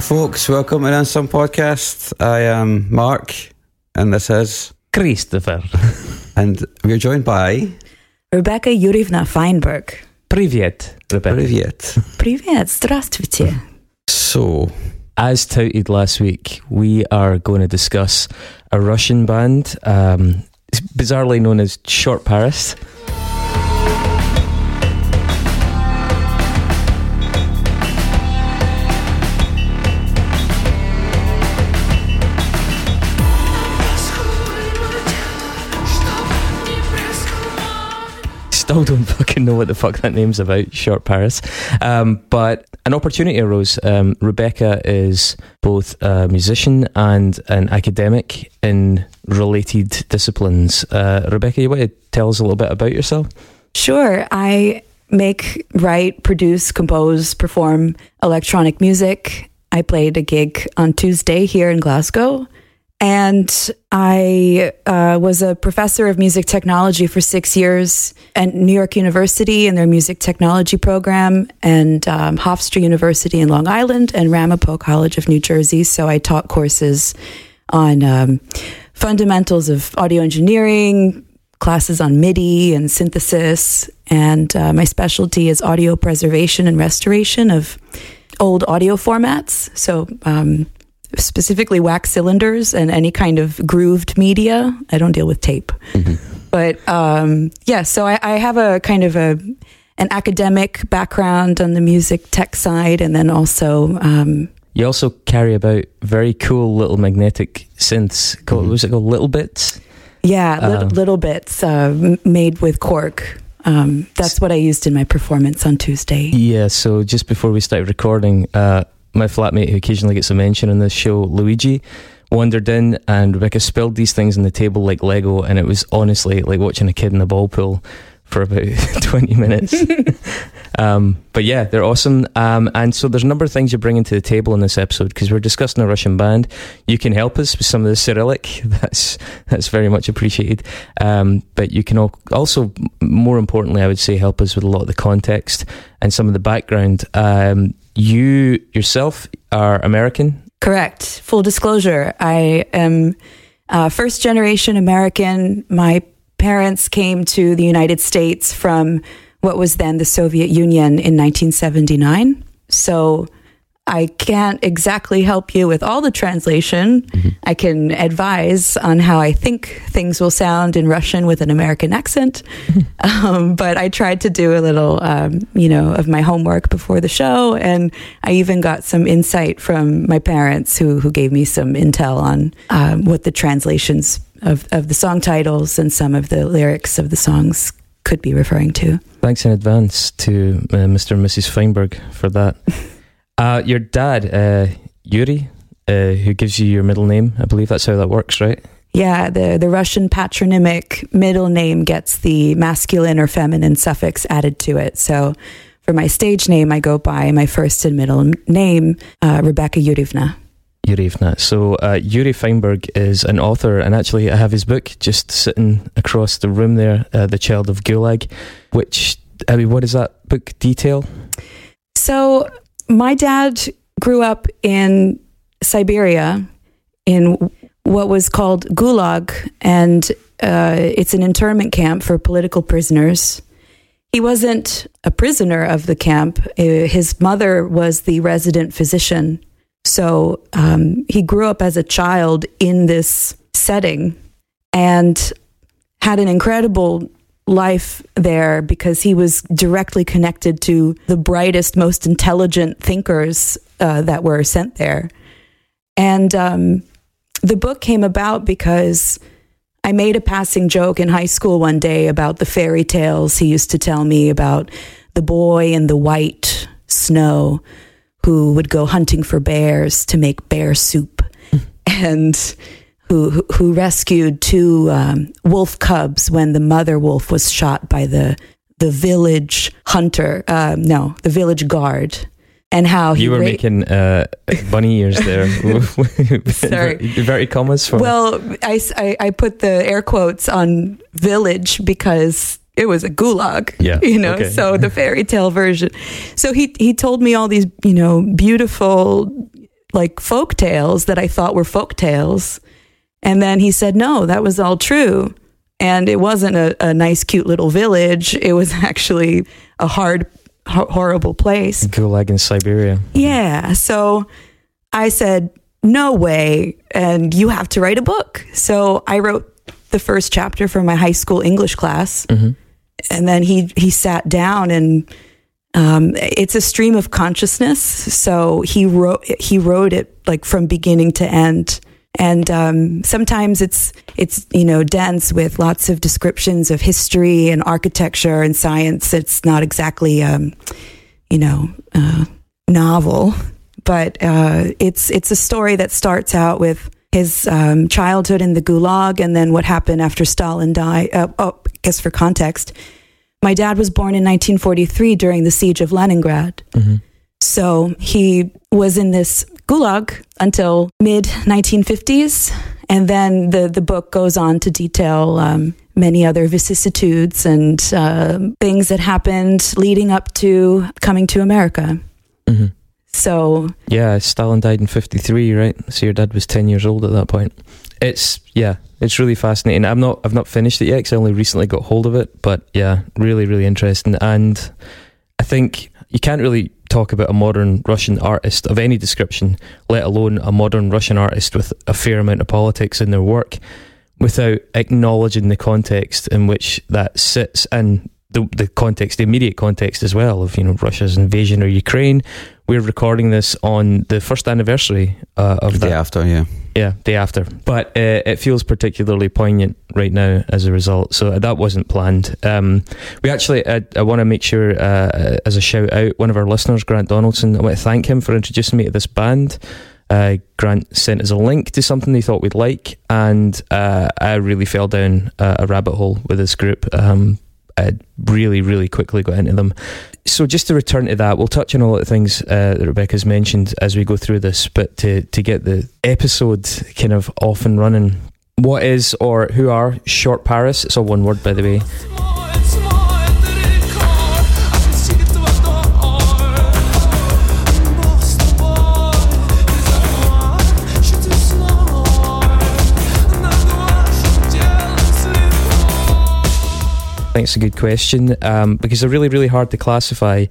Folks, welcome to the Some Podcast. I am Mark, and this is Christopher. and we're joined by Rebecca Yurivna Feinberg. Привет, Rebecca. Привет. Privyet, здравствуйте. So, as touted last week, we are going to discuss a Russian band, um, bizarrely known as Shortparis. Still don't fucking know what the fuck that name's about, Shortparis. Um, but an opportunity arose. Um, Rebecca is both a musician and an academic in related disciplines. Uh, Rebecca, you want to tell us a little bit about yourself? Sure, I make, write, produce, compose, perform electronic music. I played a gig on Tuesday here in Glasgow. And I uh, was a professor of music technology for six years at New York University in their music technology program, and um, Hofstra University in Long Island, and Ramapo College of New Jersey. So I taught courses on um, fundamentals of audio engineering, classes on MIDI and synthesis, and uh, my specialty is audio preservation and restoration of old audio formats. So, um, specifically wax cylinders and any kind of grooved media. I don't deal with tape, but um, yeah. So I, I have a kind of a an academic background on the music tech side, and then also um, You also carry about very cool little magnetic synths. Called, Mhm. Was it called Little Bits? yeah, little, Um, little bits uh, made with cork. Um, that's what I used in my performance on Tuesday. Yeah, so just before we started recording, uh, my flatmate who occasionally gets a mention on this show, Luigi, wandered in and Rebecca spilled these things on the table like Lego, and it was honestly like watching a kid in a ball pool for about 20 minutes. um, but yeah, they're awesome. Um, and so there's a number of things you're bringing to the table in this episode because we're discussing a Russian band. You can help us with some of the Cyrillic. That's that's very much appreciated. Um, but you can al- also, more importantly, I would say, help us with a lot of the context and some of the background. You yourself are American. Correct. Full disclosure, I am uh, first generation American. My parents came to the United States from what was then the Soviet Union in 1979. So I can't exactly help you with all the translation. I can advise on how I think things will sound in Russian with an American accent. um, but I tried to do a little, um, you know, of my homework before the show, and I even got some insight from my parents who who gave me some intel on um, what the translations of of the song titles and some of the lyrics of the songs could be referring to. Thanks in advance to uh, Mr. and Mrs. Feinberg for that. uh, your dad, uh, Yuri, uh, who gives you your middle name, I believe that's how that works, right? Yeah, the, the Russian patronymic middle name gets the masculine or feminine suffix added to it. So for my stage name, I go by my first and middle name, uh, Rebecca Yurivna. Yurivna. So uh, Yuri Feinberg is an author, and actually, I have his book just sitting across the room there, uh, "The Child of Gulag." Which, I mean, what does that book detail? So my dad grew up in Siberia, in what was called Gulag, and uh, it's an internment camp for political prisoners. He wasn't a prisoner of the camp. Uh, his mother was the resident physician. So um, he grew up as a child in this setting and had an incredible life there because he was directly connected to the brightest, most intelligent thinkers uh, that were sent there. And um, the book came about because I made a passing joke in high school one day about the fairy tales he used to tell me about the boy in the white snow who would go hunting for bears to make bear soup and who, who, rescued two um, wolf cubs when the mother wolf was shot by the the village hunter uh, no the village guard and how he You were ra- making uh, bunny ears there. Sorry. Very commas for. Well, I I put the air quotes on village because it was a gulag. Yeah, You know, okay. so the fairy tale version. So he, he told me all these, you know, beautiful like folk tales that I thought were folk tales. And then he said, no, that was all true. And it wasn't a, a nice, cute little village. It was actually a hard, ho- horrible place. Gulag in Siberia. Yeah. So I said, no way. And you have to write a book. So I wrote the first chapter for my high school English class. Mhm. And then he, he sat down and um, it's a stream of consciousness. So he wrote, he wrote it like from beginning to end. And um, sometimes it's it's you know dense with lots of descriptions of history and architecture and science. It's not exactly um, you know uh, novel, but uh, it's it's a story that starts out with his um, childhood in the Gulag and then what happened after Stalin died. Uh, oh, I guess for context, my dad was born in 1943 during the siege of Leningrad. So he was in this gulag until mid 1950s. And then the, the book goes on to detail um, many other vicissitudes and um things that happened leading up to coming to America. hmm So, Yeah, Stalin died in 53, right? So your dad was 10 years old at that point. It's, yeah, it's really fascinating. I'm not, I've not finished it yet because I only recently got hold of it, but yeah, really, really interesting. And I think you can't really talk about a modern Russian artist of any description, let alone a modern Russian artist with a fair amount of politics in their work, without acknowledging the context in which that sits and the, the context, the immediate context as well of you know Russia's invasion of Ukraine. We're recording this on the first anniversary uh, The of day that. after, yeah. Yeah, day after. But uh, it feels particularly poignant right now as a result. So that wasn't planned. Um, we actually, I, I want to make sure, uh, as a shout out, one of our listeners, Grant Donaldson, I want to thank him for introducing me to this band. Uh, Grant sent us a link to something he thought we'd like, and uh, I really fell down a rabbit hole with this group. Um, I really, really quickly got into them. So, just to return to that, we'll touch on a lot of things uh, that Rebecca's mentioned as we go through this, but to, to get the episode kind of off and running, what is or who are Shortparis? It's all one word, by the way. Think it's a good question um, because they're really, really hard to classify.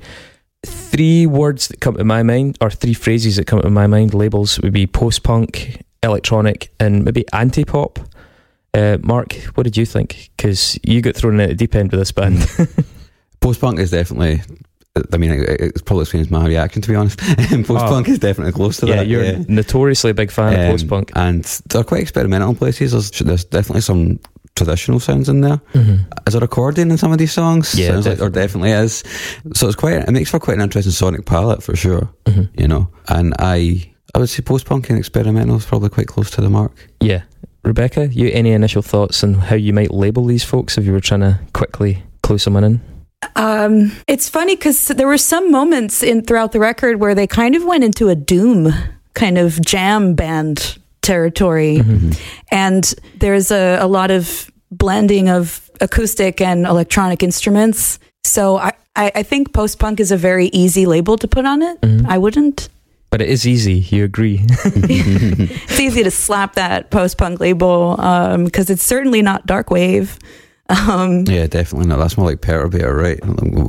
Three words that come to my mind, or three phrases that come to my mind, labels would be post punk, electronic, and maybe anti pop. Uh, Mark, what did you think? Because you got thrown in at the deep end with this band. Post punk is definitely. I mean, it, it's probably explains my reaction to be honest. Post punk is definitely close to yeah, that. you're notoriously a big fan of Um, post punk. and they're quite experimental in places. There's, there's definitely some traditional sounds in there. Mm-hmm. Is there accordion in some of these songs? Yeah, Sounds like, or definitely is. So it's quite. It makes for quite an interesting sonic palette for sure. Mm-hmm. You know, and I I would say post punk and experimental is probably quite close to the mark. Yeah. Rebecca, you any initial thoughts on how you might label these folks if you were trying to quickly close someone in? Um, it's funny because there were some moments in throughout the record where they kind of went into a doom kind of jam band territory, Mm-hmm. and there's a, a lot of blending of acoustic and electronic instruments. So I, I, I think post punk is a very easy label to put on it. Mhm. I wouldn't. But it is easy, you agree. It's easy to slap that post punk label because it's certainly not dark wave. Um, Yeah, definitely not. That's more like perturbator, right?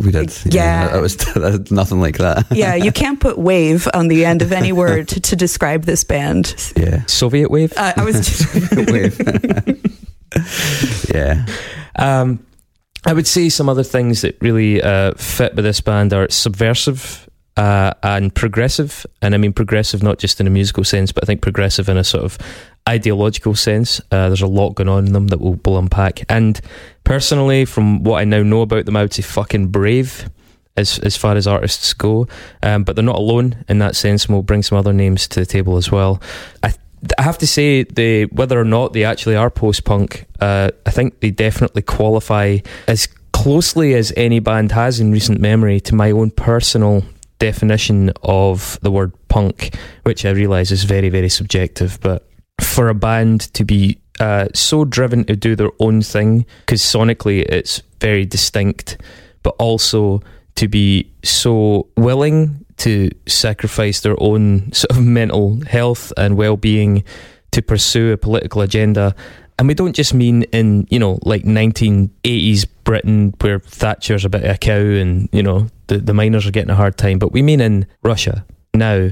We did. Yeah. that was that's nothing like that. yeah, you can't put wave on the end of any word to, to describe this band. yeah. Soviet wave? Uh, I was just. Wave. yeah. Um, I would say some other things that really uh, fit with this band are subversive uh, and progressive. And I mean progressive not just in a musical sense, but I think progressive in a sort of ideological sense. Uh, there's a lot going on in them that we'll, we'll unpack. And personally, from what I now know about them, I would say fucking brave. As, as far as artists go, um, but they're not alone in that sense, and we'll bring some other names to the table as well. I I have to say, whether or not they actually are post punk, uh, I think they definitely qualify as closely as any band has in recent memory to my own personal definition of the word punk, which I realise is very, very subjective. But for a band to be uh, so driven to do their own thing, because sonically it's very distinct, but also to be so willing to sacrifice their own sort of mental health and well-being to pursue a political agenda. And we don't just mean in you know like 1980s britain where thatcher's a bit of a cow and you know the, the miners are getting a hard time but we mean in russia. Now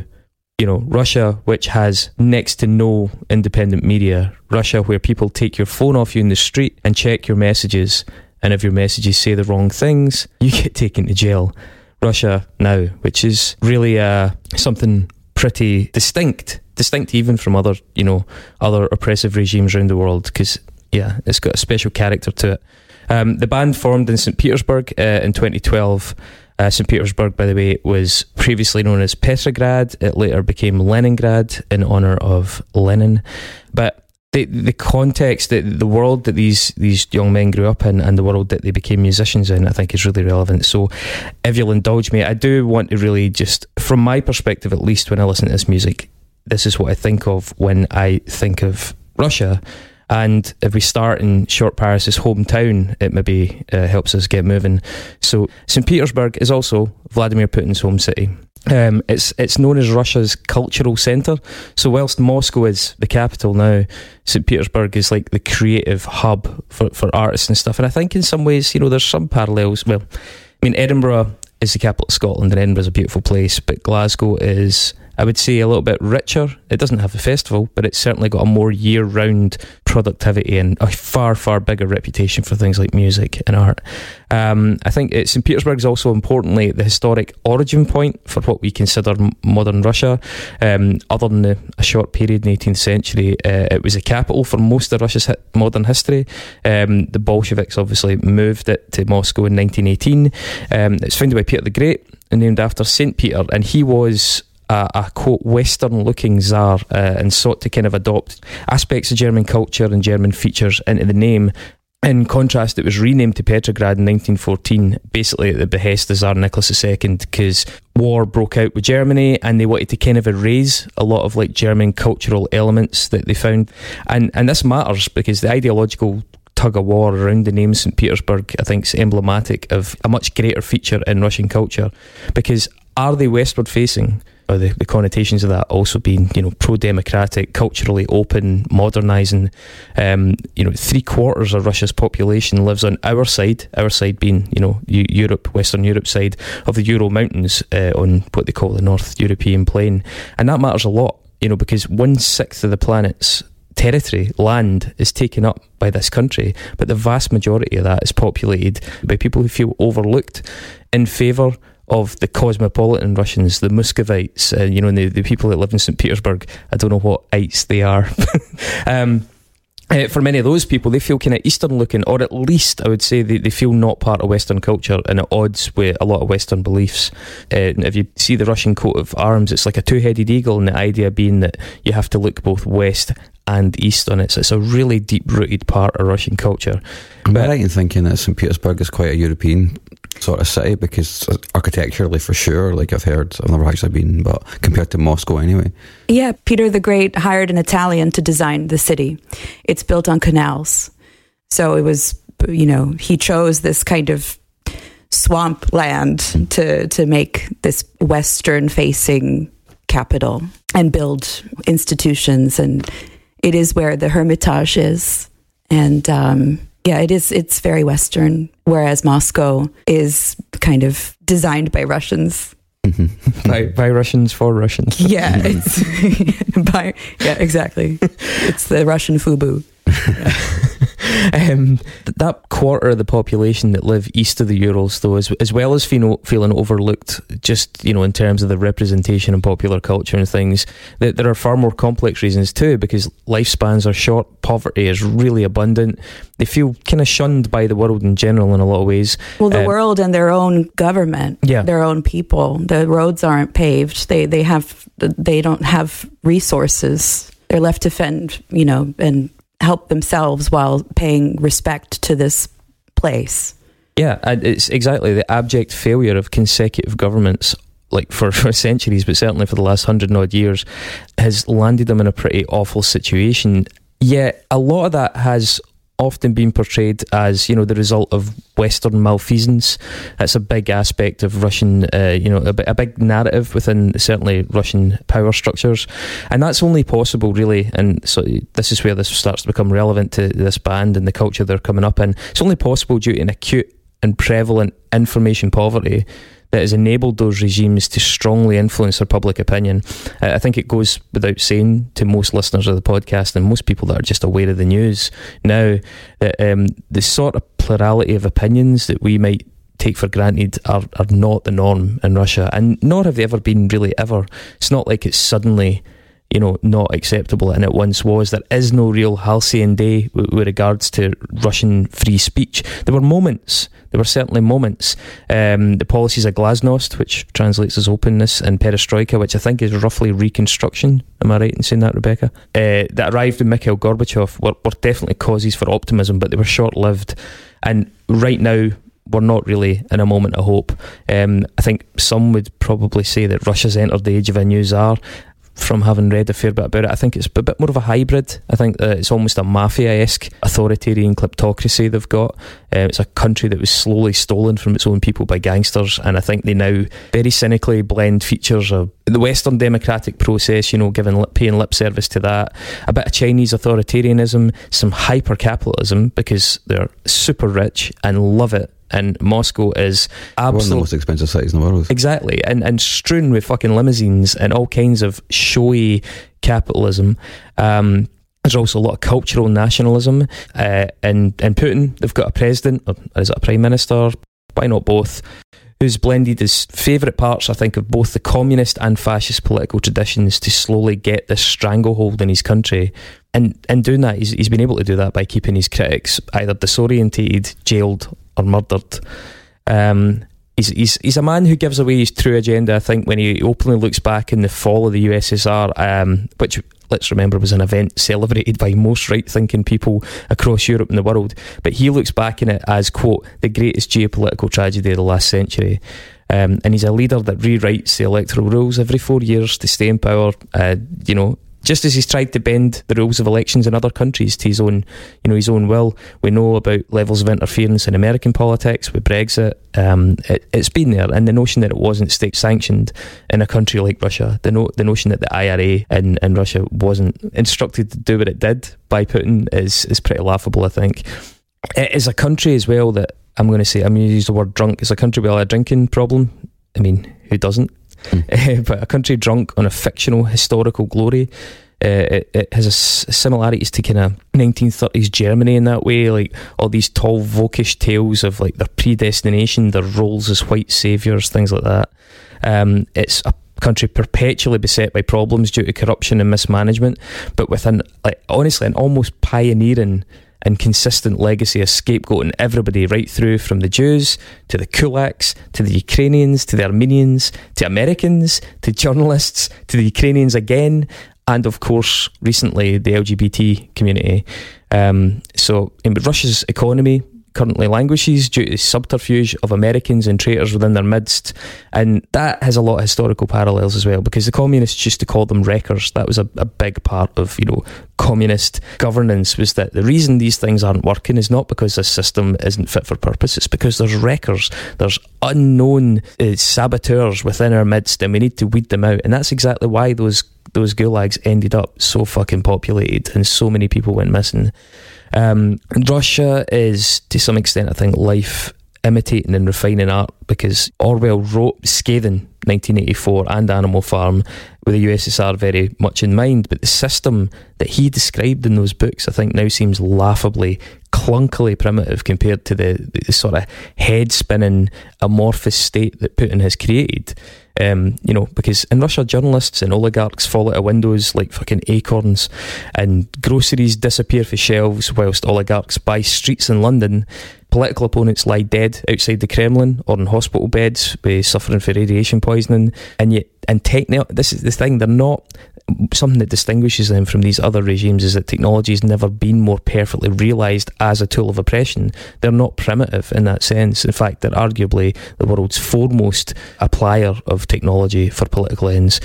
you know russia which has next to no independent media russia where people take your phone off you in the street and check your messages. And if your messages say the wrong things you get taken to jail Russia now, which is really uh, something pretty distinct, distinct even from other, you know, other oppressive regimes around the world. Because yeah, it's got a special character to it. Um, the band formed in St. Petersburg uh, in 2012. Uh, St. Petersburg, by the way, was previously known as Petrograd. It later became Leningrad in honor of Lenin. But the the context, the, the world that these these young men grew up in, and the world that they became musicians in, I think is really relevant. So, if you'll indulge me, I do want to really just, from my perspective at least, when I listen to this music, this is what I think of when I think of Russia. And if we start in Shortparis's hometown, it maybe uh, helps us get moving. So, St. Petersburg is also Vladimir Putin's home city. Um, it's it's known as Russia's cultural centre. So whilst Moscow is the capital now, St. Petersburg is like the creative hub for, for artists and stuff. And I think in some ways, you know, there's some parallels. Well, I mean, Edinburgh is the capital of Scotland, and Edinburgh's a beautiful place, but Glasgow is, I would say, a little bit richer. It doesn't have a festival, but it's certainly got a more year round productivity and a far, far bigger reputation for things like music and art. Um, I think St. Petersburg is also importantly the historic origin point for what we consider modern Russia. Um, other than the, a short period in the 18th century, uh, it was a capital for most of Russia's modern history. Um, the Bolsheviks obviously moved it to Moscow in 1918. Um, it's founded by Peter the Great and named after St. Peter, and he was a, a quote Western looking czar uh, and sought to kind of adopt aspects of German culture and German features into the name. In contrast, it was renamed to Petrograd in 1914, basically at the behest of Tsar Nicholas II, because war broke out with Germany and they wanted to kind of erase a lot of like German cultural elements that they found. And and this matters because the ideological tug of war around the name St. Petersburg, I think, is emblematic of a much greater feature in Russian culture. Because are they westward facing? Or the, the connotations of that also being, you know, pro-democratic, culturally open, modernising. Um, you know, three quarters of Russia's population lives on our side. Our side being, you know, Eu- Europe, Western Europe side of the Ural Mountains uh, on what they call the North European plain, and that matters a lot. You know, because one sixth of the planet's territory, land, is taken up by this country, but the vast majority of that is populated by people who feel overlooked in favour of the cosmopolitan Russians, the Muscovites, uh, you know, and the, the people that live in St. Petersburg. I don't know what ites they are. um, uh, for many of those people, they feel kind of Eastern looking, or at least I would say they, they feel not part of Western culture and at odds with a lot of Western beliefs. Uh, if you see the Russian coat of arms, it's like a two headed eagle, and the idea being that you have to look both West and East on it. So it's a really deep rooted part of Russian culture. Am I right in thinking that St. Petersburg is quite a European sort of city because architecturally for sure like i've heard i've never actually been but compared to moscow anyway yeah peter the great hired an italian to design the city it's built on canals so it was you know he chose this kind of swamp land to to make this western facing capital and build institutions and it is where the hermitage is and um, yeah, it is. It's very Western, whereas Moscow is kind of designed by Russians. Mm-hmm. by, by Russians for Russians. Yeah, it's by yeah, exactly. It's the Russian FUBU. um, that quarter of the population that live east of the Urals, though, as, as well as feeling, feeling overlooked, just you know, in terms of the representation in popular culture and things, that there are far more complex reasons too, because lifespans are short, poverty is really abundant. They feel kind of shunned by the world in general in a lot of ways. Well, the um, world and their own government, yeah. their own people. The roads aren't paved. They they have they don't have resources. They're left to fend, you know, and help themselves while paying respect to this place. Yeah, it's exactly the abject failure of consecutive governments like for, for centuries, but certainly for the last hundred odd years, has landed them in a pretty awful situation. Yet a lot of that has often been portrayed as you know the result of Western malfeasance. That's a big aspect of Russian, uh, you know, a, a, big narrative within certainly Russian power structures, and that's only possible really. And so this is where this starts to become relevant to this band and the culture they're coming up in. It's only possible due to an acute and prevalent information poverty that has enabled those regimes to strongly influence their public opinion. Uh, I think it goes without saying to most listeners of the podcast and most people that are just aware of the news now that um, the sort of plurality of opinions that we might take for granted are, are not the norm in Russia, and nor have they ever been really ever. It's not like it's suddenly you know, not acceptable, and it once was. There is no real halcyon day with, with regards to Russian free speech. There were moments. There were certainly moments. Um, the policies of Glasnost, which translates as openness, and Perestroika, which I think is roughly reconstruction. Am I right in saying that, Rebecca? Uh, that arrived in Mikhail Gorbachev were, were definitely causes for optimism, but they were short lived. And right now, we're not really in a moment of hope. Um, I think some would probably say that Russia's entered the age of a new czar from having read a fair bit about it. I think it's a bit more of a hybrid. I think uh, it's almost a mafia esque authoritarian kleptocracy they've got. Uh, it's a country that was slowly stolen from its own people by gangsters, and I think they now very cynically blend features of the Western democratic process, you know, giving paying lip service to that, a bit of Chinese authoritarianism, some hyper capitalism because they're super rich and love it and Moscow is absolutely one of the most expensive cities in the world. Exactly, and and strewn with fucking limousines and all kinds of showy capitalism. Um, there's also a lot of cultural nationalism. Uh, and in Putin, they've got a president, or is it a prime minister? Why not both? Who's blended his favourite parts, I think, of both the communist and fascist political traditions to slowly get this stranglehold in his country. And in doing that, he's, he's been able to do that by keeping his critics either disorientated, jailed, or murdered. Um, he's, he's, he's a man who gives away his true agenda, I think, when he openly looks back in the fall of the USSR, um, which, let's remember, was an event celebrated by most right thinking people across Europe and the world. But he looks back in it as, quote, the greatest geopolitical tragedy of the last century. Um, and he's a leader that rewrites the electoral rules every four years to stay in power. Uh, you know, just as he's tried to bend the rules of elections in other countries to his own, you know, his own will. We know about levels of interference in American politics with Brexit. Um, it, has been there, and the notion that it wasn't state sanctioned in a country like Russia, the no, the notion that the IRA in, in Russia wasn't instructed to do what it did by Putin is is pretty laughable. I think it is a country as well that I'm going to say I'm going to use the word drunk. It's a country with a drinking problem. I mean, who doesn't? Mm. but a country drunk on a fictional historical glory. Uh, it, it, has a similarities to kind of 1930s Germany in that way, like all these tall, vokish tales of like their predestination, their roles as white saviors, things like that. Um, it's a country perpetually beset by problems due to corruption and mismanagement, but with an like honestly an almost pioneering and consistent legacy of scapegoating everybody right through from the Jews to the kulaks to the Ukrainians to the Armenians to Americans to journalists to the Ukrainians again and of course recently the LGBT community. Um, so in Russia's economy currently languishes due to subterfuge of Americans and traitors within their midst. And that has a lot of historical parallels as well, because the communists used to call them wreckers. That was a, a big part of, you know, communist governance was that the reason these things aren't working is not because the system isn't fit for purpose, it's because there's wreckers, there's unknown uh, saboteurs within our midst, and we need to weed them out. And that's exactly why those those gulags ended up so fucking populated and so many people went missing. Um, Russia is, to some extent, I think, life imitating and refining art because Orwell wrote scathing 1984 and Animal Farm with the USSR very much in mind, but the system that he described in those books, I think, now seems laughably, clunkily primitive compared to the, the sort of head spinning, amorphous state that Putin has created. Um, you know, because in Russia, journalists and oligarchs fall out of windows like fucking acorns, and groceries disappear from shelves whilst oligarchs buy streets in London. Political opponents lie dead outside the Kremlin or in hospital beds, uh, suffering for radiation poisoning, and yet, and techno. This is the thing; they're not something that distinguishes them from these other regimes is that technology has never been more perfectly realised as a tool of oppression. They're not primitive in that sense. In fact, they're arguably the world's foremost applier of technology for political ends.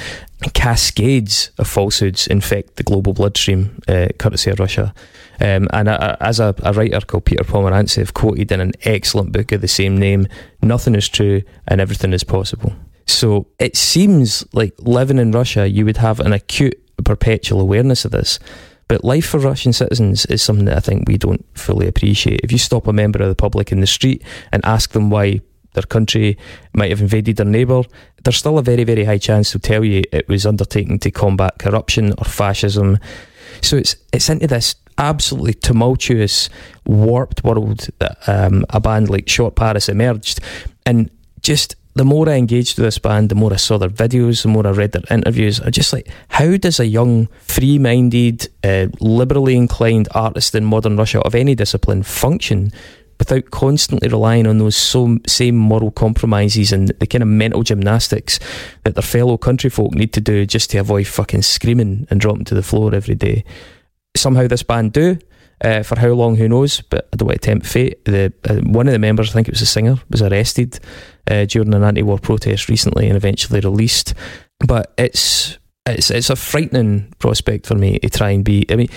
Cascades of falsehoods infect the global bloodstream, uh, courtesy of Russia. Um, and as a, a, writer called Peter Pomerantsev quoted in an excellent book of the same name, nothing is true and everything is possible. So it seems like living in Russia, you would have an acute, perpetual awareness of this. But life for Russian citizens is something that I think we don't fully appreciate. If you stop a member of the public in the street and ask them why their country might have invaded their neighbour, there's still a very, very high chance they'll tell you it was undertaken to combat corruption or fascism. So it's it's into this absolutely tumultuous, warped world that um, a band like Shortparis emerged, and just the more I engaged with this band, the more I saw their videos, the more I read their interviews. I just like, how does a young, free minded, uh, liberally inclined artist in modern Russia of any discipline function without constantly relying on those so, same moral compromises and the kind of mental gymnastics that their fellow countryfolk need to do just to avoid fucking screaming and dropping to the floor every day? Somehow this band do. Uh, for how long, who knows? But I don't want to tempt fate. The uh, one of the members, I think it was a singer, was arrested uh, during an anti-war protest recently and eventually released. But it's it's it's a frightening prospect for me to try and be. I mean,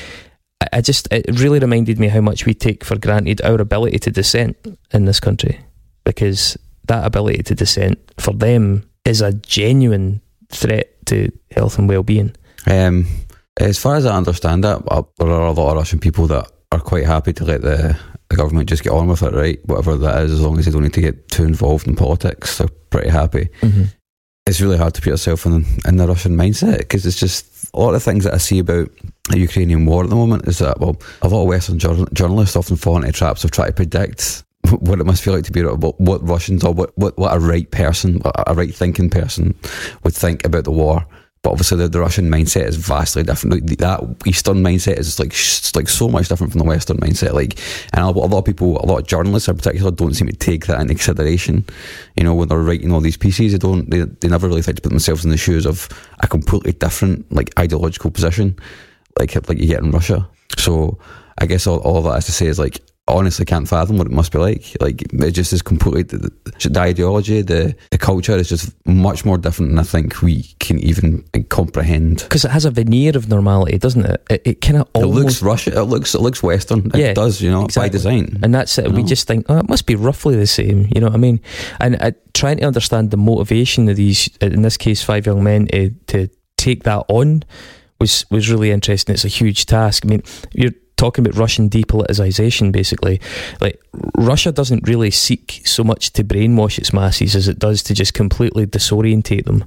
I just it really reminded me how much we take for granted our ability to dissent in this country, because that ability to dissent for them is a genuine threat to health and well-being. Um, as far as I understand it, there are a lot of Russian people that are quite happy to let the, the government just get on with it, right? Whatever that is, as long as they don't need to get too involved in politics, they're pretty happy. Mm-hmm. It's really hard to put yourself in, in the Russian mindset because it's just a lot of things that I see about the Ukrainian war at the moment is that, well, a lot of Western journalists often fall into traps of trying to predict what it must feel like to be what, what Russians or what, what, what a right person, a right thinking person would think about the war but obviously, the, the, Russian mindset is vastly different. That Eastern mindset is like like so much different from the Western mindset. Like, and a, lot of people, a lot of journalists in particular, don't seem to take that into consideration. You know, when they're writing all these pieces, they don't. They, they never really think to put themselves in the shoes of a completely different, like ideological position, like like you get in Russia. So, I guess all, all that is to say is like honestly can't fathom what it must be like. Like it just is completely the, the, ideology, the the culture is just much more different than I think we can even comprehend. Because it has a veneer of normality, doesn't it? It, it kind of it looks Russian. It looks it looks Western. It yeah, does, you know, exactly. by design. And that's it. We know? just think, oh, it must be roughly the same. You know what I mean? And uh, trying to understand the motivation of these, in this case, five young men to to take that on was was really interesting. It's a huge task. I mean, you're talking about Russian depoliticization, basically. Like, Russia doesn't really seek so much to brainwash its masses as it does to just completely disorientate them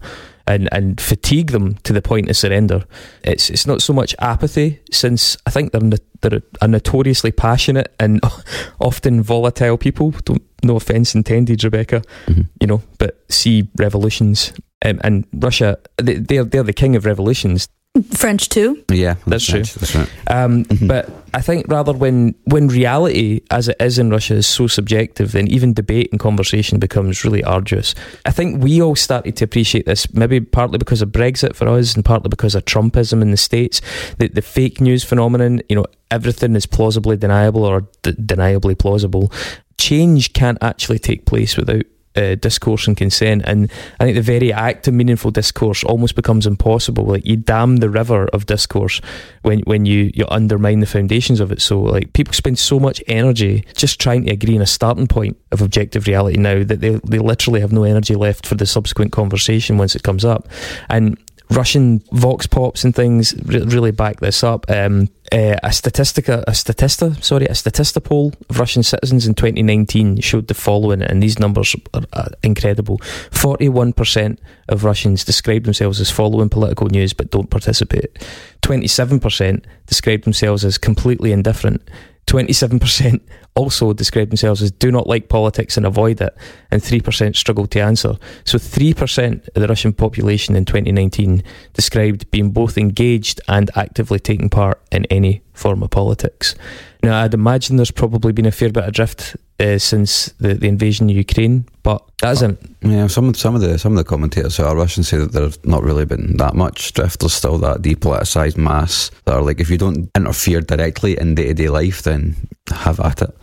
and, and fatigue them to the point of surrender. It's it's not so much apathy, since I think they're, they're a notoriously passionate and often volatile people. Don't, no offense intended, Rebecca, mm-hmm. you know, but see revolutions Um, and Russia, they, they're they're the king of revolutions. French too. Yeah, That's true. That's right. Um, Mhm. But I think rather when when reality, as it is in Russia, is so subjective, then even debate and conversation becomes really arduous. I think we all started to appreciate this, maybe partly because of Brexit for us, and partly because of Trumpism in the states. The the fake news phenomenon, you know, everything is plausibly deniable or d- deniably plausible. Change can't actually take place without. Uh, discourse and consent, and I think the very act of meaningful discourse almost becomes impossible. Like you dam the river of discourse when when you you undermine the foundations of it. So like people spend so much energy just trying to agree on a starting point of objective reality now that they they literally have no energy left for the subsequent conversation once it comes up, and. Russian vox pops and things re- really back this up. Um, uh, a statistica, a statista, sorry, a statista poll of Russian citizens in 2019 showed the following, and these numbers are, are incredible. 41% of Russians describe themselves as following political news but don't participate. 27% describe themselves as completely indifferent. 27% also describe themselves as do not like politics and avoid it, and 3% struggle to answer. So 3% of the Russian population in 2019 described being both engaged and actively taking part in any form of politics. Now, I'd imagine there's probably been a fair bit of drift uh, since the, the invasion of Ukraine, but that isn't. Yeah, some some of the some of the commentators who are Russian say that there's not really been that much drift. There's still that depoliticized mass that are like, if you don't interfere directly in day to day life, then have at it.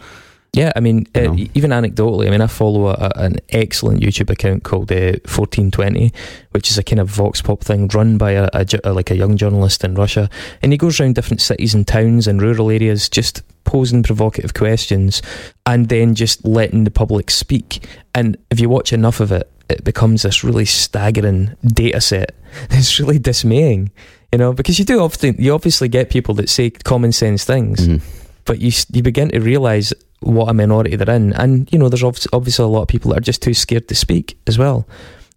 Yeah, I mean, You uh, know. even anecdotally, I mean, I follow a, a- an excellent YouTube account called uh, 1420, which is a kind of vox pop thing run by a, a a- like a young journalist in Russia, and he goes around different cities and towns and rural areas, just posing provocative questions, and then just letting the public speak. And if you watch enough of it, it becomes this really staggering data set. It's really dismaying, you know, because you do often, you obviously get people that say common sense things Mhm. but you you begin to realise what a minority they're in, and you know there's obvi- obviously a lot of people that are just too scared to speak as well,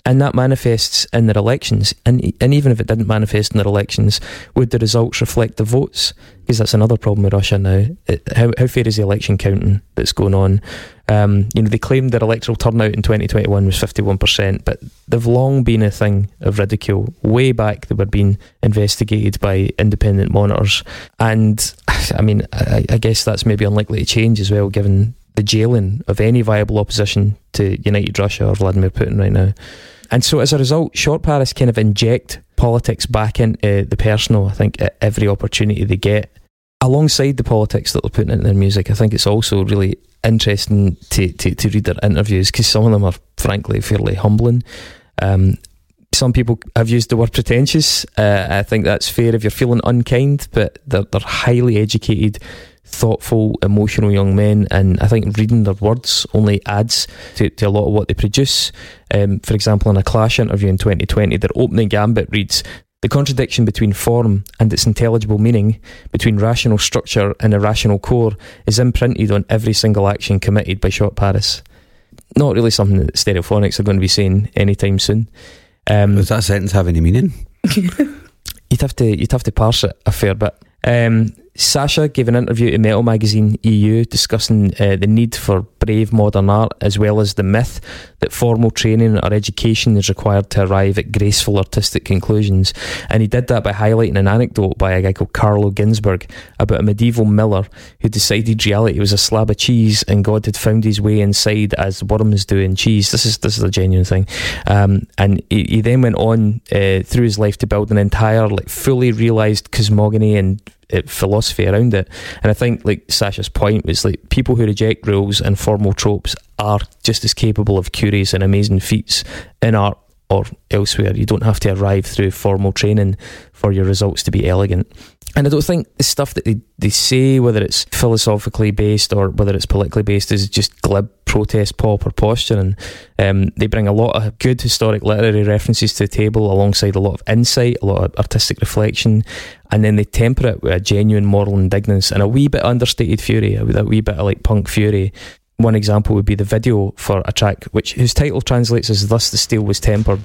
and that manifests in their elections, and and even if it didn't manifest in their elections, would the results reflect the votes? Because that's another problem with Russia now. It, how how fair is the election counting that's going on? Um, you know they claimed their electoral turnout in 2021 was 51 percent, but they've long been a thing of ridicule. Way back they were being investigated by independent monitors, and I mean, I, I guess that's maybe unlikely to change as well, given the jailing of any viable opposition to United Russia or Vladimir Putin right now. And so, as a result, Shortparis kind of inject politics back into the personal, I think, at every opportunity they get. Alongside the politics that they're putting into their music, I think it's also really interesting to, to, to read their interviews because some of them are, frankly, fairly humbling. Um, some people have used the word pretentious. Uh, I think that's fair if you're feeling unkind, but they're, they're highly educated, thoughtful, emotional young men, and I think reading their words only adds to, to a lot of what they produce. Um, for example, in a Clash interview in 2020, their opening gambit reads, the contradiction between form and its intelligible meaning, between rational structure and irrational core, is imprinted on every single action committed by Shortparis. Not really something that Stereophonics are going to be saying anytime soon. Um, Does that sentence have any meaning? you'd have to you'd have to parse it a fair bit. Um, Sasha gave an interview to Metal Magazine EU discussing uh, the need for brave modern art as well as the myth that formal training or education is required to arrive at graceful artistic conclusions. And he did that by highlighting an anecdote by a guy called Carlo Ginzburg about a medieval miller who decided reality was a slab of cheese and God had found his way inside as worms do in cheese. This is this is a genuine thing. Um, and he, he then went on uh, through his life to build an entire like fully realized cosmogony and philosophy around it. And I think like Sasha's point was like people who reject rules and formal tropes are just as capable of curious and amazing feats in art or elsewhere. You don't have to arrive through formal training for your results to be elegant. And I don't think the stuff that they, they say, whether it's philosophically based or whether it's politically based, is just glib protest pop or posturing. Um, they bring a lot of good historic literary references to the table alongside a lot of insight, a lot of artistic reflection, and then they temper it with a genuine moral indignance and a wee bit understated fury, a wee bit of like punk fury. One example would be the video for a track which whose title translates as "Thus the Steel Was Tempered."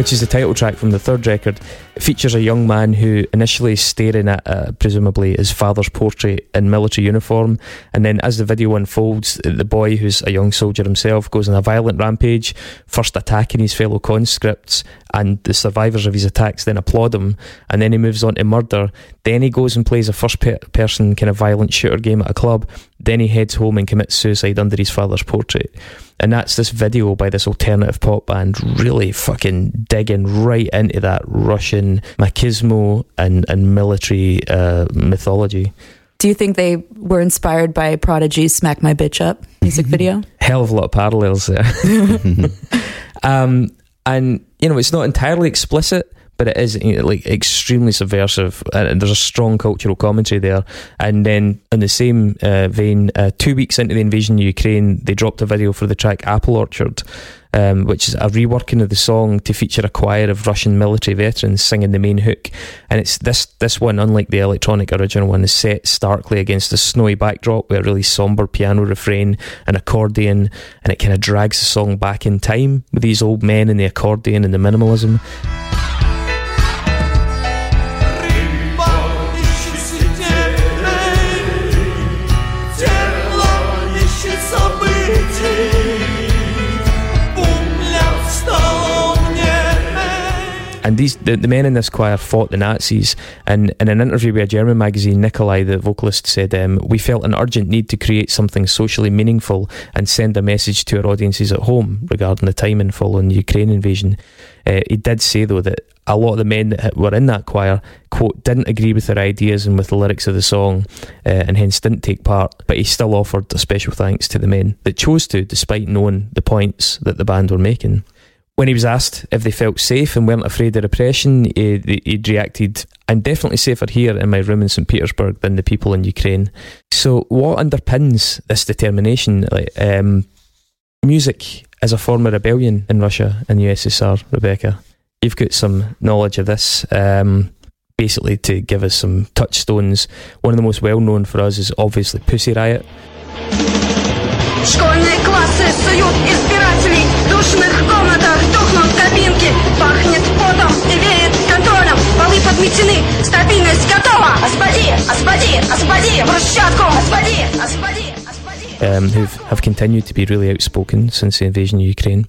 Which is the title track from the third record. It features a young man who initially is staring at uh, presumably his father's portrait in military uniform, and then as the video unfolds, the boy, who's a young soldier himself, goes on a violent rampage, first attacking his fellow conscripts, and the survivors of his attacks then applaud him, and then he moves on to murder. Then he goes and plays a first pe- person kind of violent shooter game at a club. Then he heads home and commits suicide under his father's portrait. And that's this video by this alternative pop band really fucking digging right into that Russian machismo and, and military uh, mythology. Do you think they were inspired by Prodigy's Smack My Bitch Up music video? Hell of a lot of parallels there. um, and, you know, it's not entirely explicit, but it is you know, like extremely subversive, and there's a strong cultural commentary there. And then, in the same uh, vein, uh, two weeks into the invasion of Ukraine, they dropped a video for the track "Apple Orchard," um, which is a reworking of the song to feature a choir of Russian military veterans singing the main hook. And it's this this one, unlike the electronic original one, is set starkly against a snowy backdrop with a really somber piano refrain and accordion, and it kind of drags the song back in time with these old men and the accordion and the minimalism. And these the, the men in this choir fought the Nazis. And in an interview with a German magazine, Nikolai, the vocalist, said, um, "We felt an urgent need to create something socially meaningful and send a message to our audiences at home regarding the timing following the Ukraine invasion." Uh, he did say though that a lot of the men that were in that choir quote didn't agree with their ideas and with the lyrics of the song uh, and hence didn't take part but he still offered a special thanks to the men that chose to despite knowing the points that the band were making when he was asked if they felt safe and weren't afraid of repression, he, he reacted, I'm definitely safer here in my room in St. Petersburg than the people in Ukraine. So, what underpins this determination? Like, um, music as a form of rebellion in Russia and the USSR, Rebecca. You've got some knowledge of this. Um, basically, to give us some touchstones, one of the most well known for us is obviously Pussy Riot Пахнет потом и веет контролем Полы подметены, стабильность готова Освободи, освободи, освободи Брусчатку, освободи, освободи, освободи um, Who have continued to be really outspoken since the invasion of Ukraine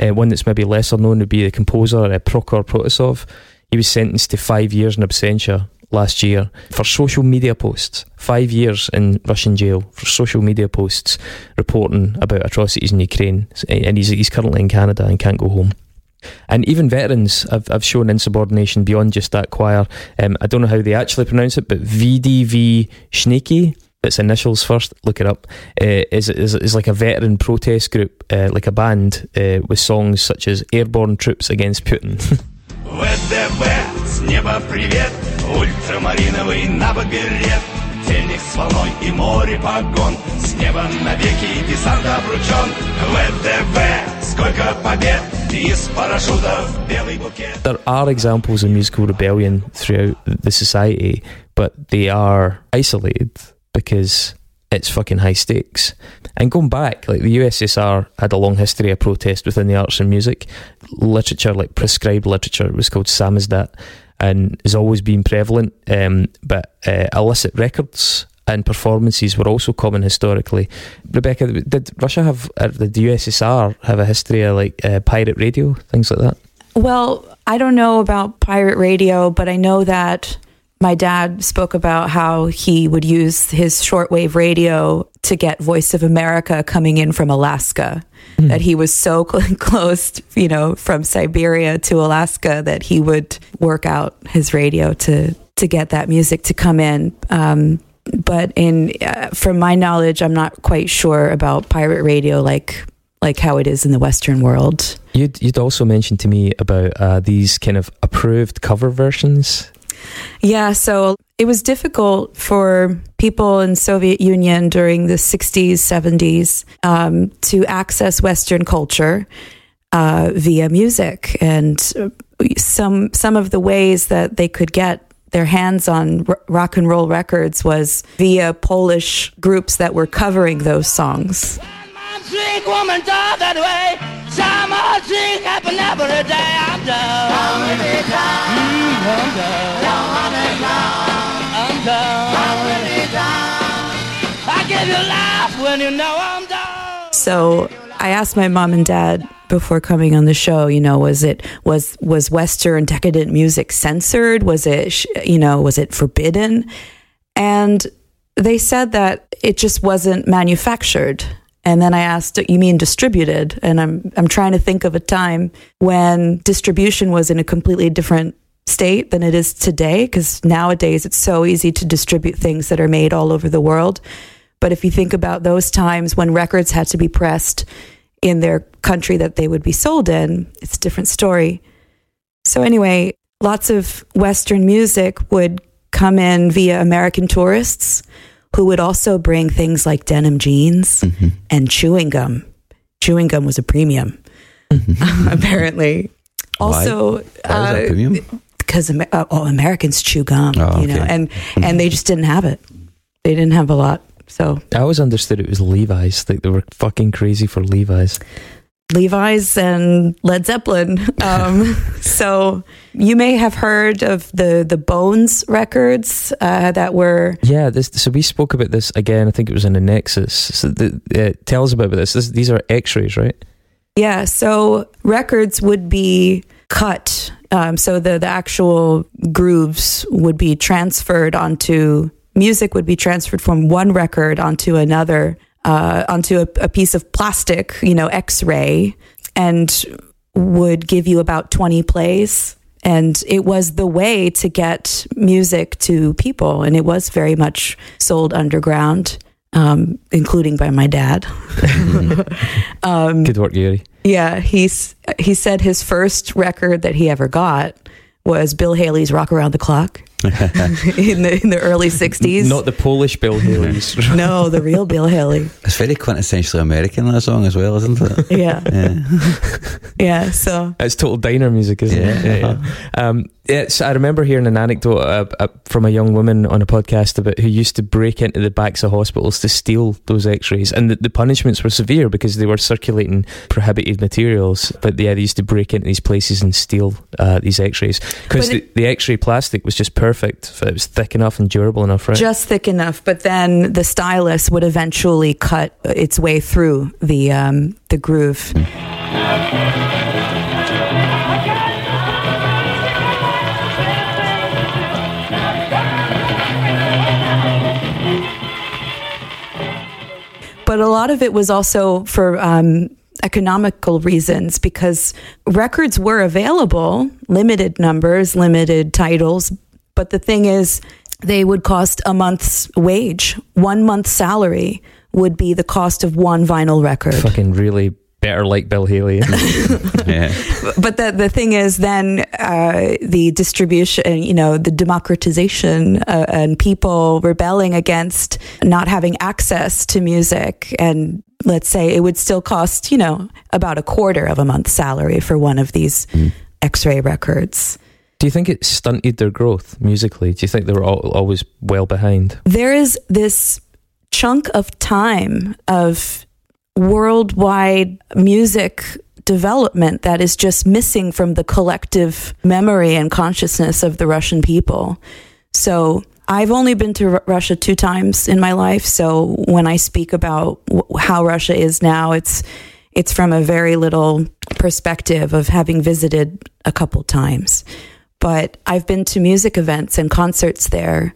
uh, One that's maybe lesser known would be the composer uh, Prokhor Protasov He was sentenced to five years in absentia last year for social media posts. Five years in Russian jail for social media posts reporting about atrocities in Ukraine. And he's, he's currently in Canada and can't go home. And even veterans have, have shown insubordination beyond just that choir. Um, I don't know how they actually pronounce it, but VDV Shneki, its initials first, look it up, uh, is, is, is like a veteran protest group, uh, like a band uh, with songs such as Airborne Troops Against Putin. ВДВ, с неба привет, ультрамариновый набогерет, Феникс волной и море погон, с неба навеки десант обручен. ВДВ, сколько побед, из парашютов белый букет. There are examples of musical rebellion throughout the society, but they are isolated because it's fucking high stakes. And going back, like the USSR had a long history of protest within the arts and music. Literature, like prescribed literature, was called samizdat and has always been prevalent. Um, but uh, illicit records and performances were also common historically. Rebecca, did Russia have, did the USSR have a history of like uh, pirate radio, things like that? Well, I don't know about pirate radio, but I know that my dad spoke about how he would use his shortwave radio to get Voice of America coming in from Alaska. Mm. That he was so close, you know, from Siberia to Alaska that he would work out his radio to to get that music to come in. Um, but in uh, from my knowledge, I'm not quite sure about pirate radio, like like how it is in the Western world. You'd you'd also mentioned to me about uh, these kind of approved cover versions yeah, so it was difficult for people in Soviet Union during the 60s, 70s um, to access Western culture uh, via music, and some some of the ways that they could get their hands on r- rock and roll records was via Polish groups that were covering those songs. Summer things happen every day. I'm down. I'm down. Mm, I'm down. I'm down. I give you life when you know I'm down. So I asked my mom and dad before coming on the show, you know, was it was was Western decadent music censored? Was it you know was it forbidden? And they said that it just wasn't manufactured. And then I asked, "You mean distributed?" And I'm I'm trying to think of a time when distribution was in a completely different state than it is today because nowadays it's so easy to distribute things that are made all over the world. But if you think about those times when records had to be pressed in their country that they would be sold in, it's a different story. So, anyway, lots of Western music would come in via American tourists who would also bring things like denim jeans and chewing gum. Chewing gum was a premium, apparently. Also, Why is that uh, premium? because Amer- uh, oh, Americans chew gum, Oh, you know, okay. and and they just didn't have it. They didn't have a lot. So I always understood it was Levi's. Like they were fucking crazy for Levi's. Levi's and Led Zeppelin. Um, so you may have heard of the the Bones records uh, that were Yeah, this, so we spoke about this again. I think it was in the Nexus. So the, uh, tell us about this. this. These are X-rays, right? yeah. So records would be cut. Um, so the the actual grooves would be transferred onto music would be transferred from one record onto another uh, onto a, a piece of plastic, you know, X-ray, and would give you about twenty plays. And it was the way to get music to people, and it was very much sold underground, um, including by my dad. Good work, Gary. Yeah, he's he said his first record that he ever got was Bill Haley's "Rock Around the Clock" in the in the early '60s. Not the Polish Bill Haley's. no, the real Bill Haley. It's very quintessentially American that song as well, isn't it? Yeah, Yeah. yeah. So It's total diner music, isn't it? Yeah. Yeah, yeah. Um, yeah, so I remember hearing an anecdote uh, uh, from a young woman on a podcast about who used to break into the backs of hospitals to steal those X-rays, and the, the punishments were severe because they were circulating prohibited materials. But yeah, they used to break into these places and steal uh, these X-rays because the, it- the X-ray plastic was just perfect. It was thick enough and durable enough, right? just thick enough, but then the stylus would eventually cut its way through the um, the groove. but a lot of it was also for um, economical reasons because records were available, limited numbers, limited titles. But the thing is, they would cost a month's wage. One month's salary would be the cost of one vinyl record. Fucking really better like Bill Haley. yeah. but the the thing is then uh, the distribution you know the democratization uh, and people rebelling against not having access to music and let's say it would still cost you know about a quarter of a month's salary for one of these x-ray records Do you think it stunted their growth musically? Do you think they were al always well behind? there is this chunk of time of worldwide music development that is just missing from the collective memory and consciousness of the Russian people. So I've only been to Ru- Russia two times in my life. So when I speak about w- how Russia is now, it's it's from a very little perspective of having visited a couple times. But I've been to music events and concerts there,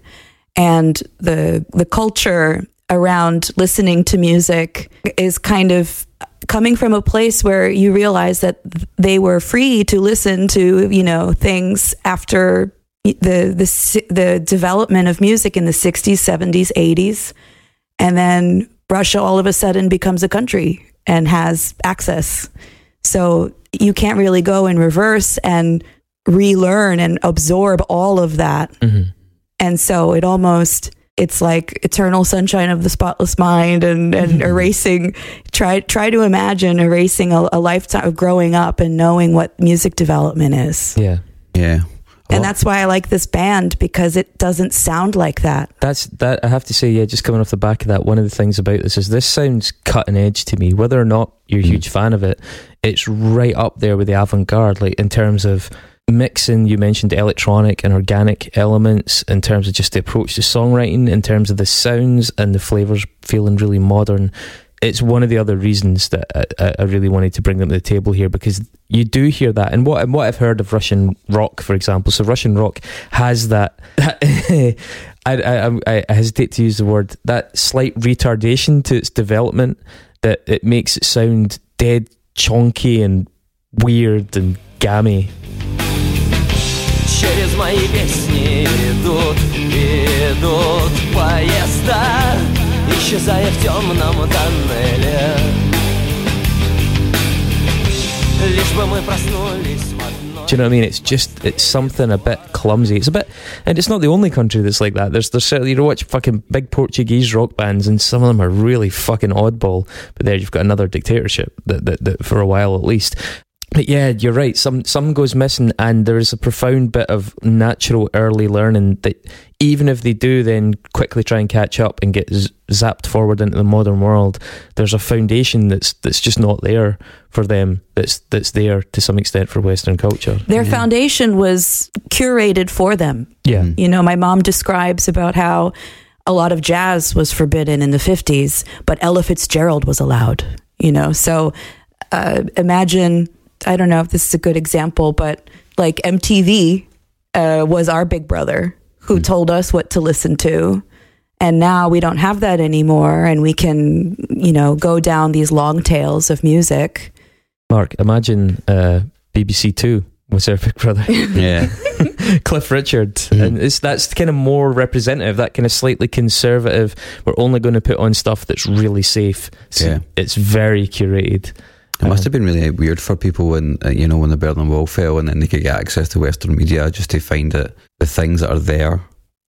and the the culture around listening to music is kind of coming from a place where you realize that they were free to listen to you know things after the the the development of music in the 60s 70s 80s and then Russia all of a sudden becomes a country and has access. So you can't really go in reverse and relearn and absorb all of that and so it almost it's like eternal sunshine of the spotless mind and, and erasing try try to imagine erasing a, a lifetime of growing up and knowing what music development is Yeah. Yeah. And that's why I like this band because it doesn't sound like that. That's that. I have to say, yeah. Just coming off the back of that, one of the things about this is this sounds cutting edge to me. Whether or not you're a Mm. huge fan of it, it's right up there with the avant-garde, like in terms of mixing. You mentioned electronic and organic elements in terms of just the approach to songwriting, in terms of the sounds and the flavors feeling really modern. It's one of the other reasons that I, I- really wanted to bring them to the table here because you do hear that, and what and what I've heard of Russian rock, for example. So Russian rock has that. I, I, I, I hesitate to use the word that slight retardation to its development that it makes it sound dead chonky and weird and gammy. Через мои песни идут, идут поезда Исчезая в темном тоннеле Лишь бы мы проснулись в одной Do you know what I mean? It's just it's something a bit clumsy. It's a bit, and it's not the only country that's like that. There's there's certainly you watch fucking big Portuguese rock bands, and some of them are really fucking oddball. But there you've got another dictatorship that that, that for a while at least. But yeah, you're right. Some some goes missing, and there is a profound bit of natural early learning that even if they do then quickly try and catch up and get z- zapped forward into the modern world, there's a foundation that's that's just not there for them. That's that's there to some extent for Western culture. Their foundation was curated for them. Yeah, Mm. You know, my mom describes about how a lot of jazz was forbidden in the 50s, but Ella Fitzgerald was allowed, you know. So uh, imagine, I don't know if this is a good example, but like MTV uh, was our big brother who told us what to listen to. And now we don't have that anymore, and we can, you know, go down these long tails of music. Mark, imagine uh, BBC Two was their big brother, Yeah. Cliff Richard, Mhm. and it's that's kind of more representative. That kind of slightly conservative. We're only going to put on stuff that's really safe. So Yeah. it's very curated. It must have been really weird for people when uh, you know when the Berlin Wall fell, and then they could get access to Western media just to find that the things that are there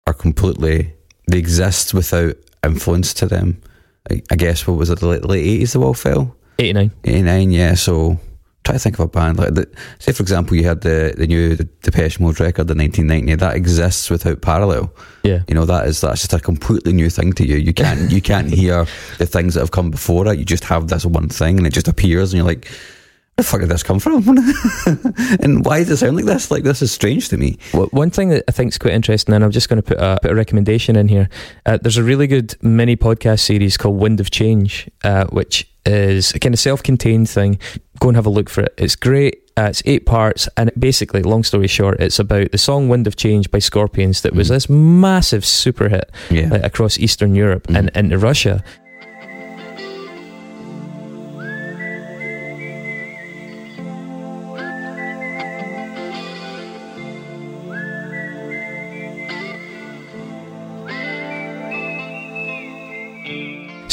are completely they exist without influence to them. I, I guess what was it the late late eighties the wall fell, Eighty nine. eighty nine, yeah. So try to think of a band like that. Say for example, you had the the new the Depeche Mode record in nineteen ninety that exists without parallel. Yeah. You know that is that's just a completely new thing to you. You can't you can't hear the things that have come before it. You just have this one thing and it just appears, and you're like, "Where the fuck did this come from?" and why does it sound like this? Like this is strange to me. Well, One thing that I think is quite interesting, and I'm just going to put a, put a recommendation in here. Uh, there's a really good mini podcast series called Wind of Change, uh, which is a kind of self contained thing. Go and have a look for it. It's great. Uh, it's eight parts, and it basically, long story short, it's about the song "Wind of Change" by Scorpions that was Mhm. this massive super hit Yeah, uh, across Eastern Europe and into Russia.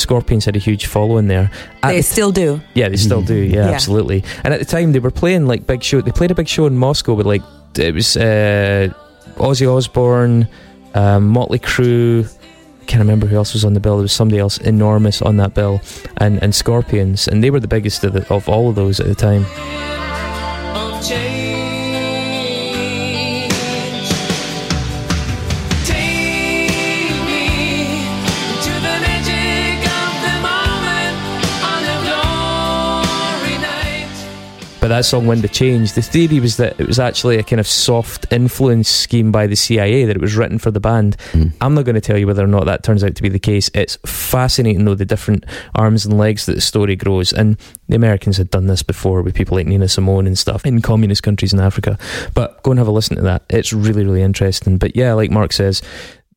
Scorpions had a huge following there. At They the still do. yeah, they still do. Yeah, Yeah. absolutely. And at the time, they were playing like big show. They played a big show in Moscow with like it was uh, Ozzy Osbourne, um, Motley Crue. Can't remember who else was on the bill. There was somebody else enormous on that bill, and and Scorpions, and they were the biggest of, the, of all of those at the time. But that song, Wind of Change, the theory was that it was actually a kind of soft influence scheme by the CIA, that it was written for the band. Mm. I'm not going to tell you whether or not that turns out to be the case. It's fascinating, though, the different arms and legs that the story grows. And the Americans had done this before with people like Nina Simone and stuff in communist countries in Africa. But go and have a listen to that. It's really, really interesting. But yeah, like Mark says,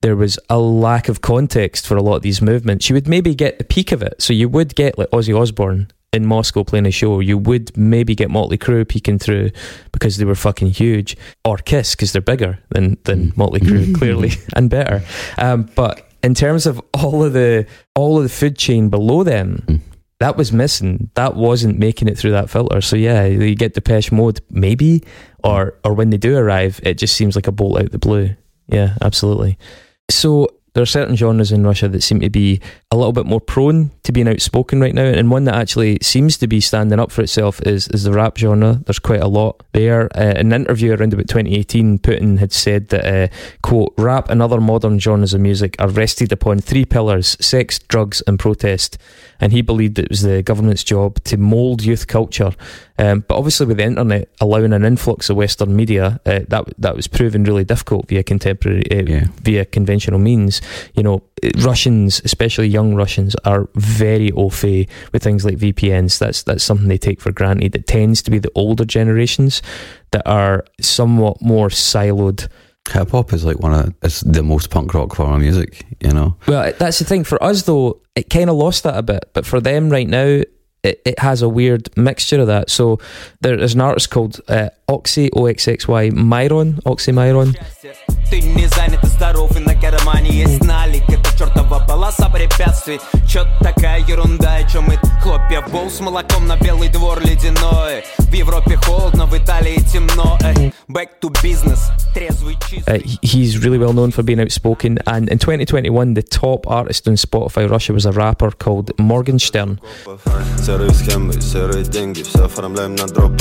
there was a lack of context for a lot of these movements. You would maybe get the peak of it. So you would get like Ozzy Osbourne in Moscow playing a show. You would maybe get Motley Crue peeking through because they were fucking huge, or Kiss because they're bigger than than Motley Crue, clearly, and better. Um, but in terms of all of the all of the food chain below them. Mm. That was missing. That wasn't making it through that filter. So yeah, you get Depeche Mode, maybe, or or when they do arrive, it just seems like a bolt out the blue. Yeah, absolutely. So there are certain genres in Russia that seem to be a little bit more prone to being outspoken right now, and one that actually seems to be standing up for itself is is the rap genre. There's quite a lot there. Uh, in an interview around about 2018, Putin had said that uh, quote rap and other modern genres of music are rested upon three pillars: sex, drugs, and protest. And he believed it was the government's job to mould youth culture. Um, but obviously, with the internet allowing an influx of Western media, uh, that that was proven really difficult via contemporary uh, Yeah. via conventional means. You know, Russians, especially young Russians, are very au fait with things like VPNs. That's that's something they take for granted. It tends to be the older generations that are somewhat more siloed. Hip hop is like one of it's the most punk rock form of music, you know. Well, that's the thing. For us, though, it kind of lost that a bit. But for them right now, it, it has a weird mixture of that. So there is an artist called uh, Oxy, OXXY, Myron, Oxxxymiron. Ты не занят и здоров, и на кармане есть налик Это чертова полоса препятствий Чё такая ерунда, и чё мы хлопья в бол С молоком на белый двор ледяной В Европе холодно, в Италии темно Эй, Back to business, трезвый, чистый uh, He's really well known for being outspoken And in 2021, the top artist on Spotify Russia was a rapper called Morgenstern Серые схемы, серые деньги, все оформляем на дропах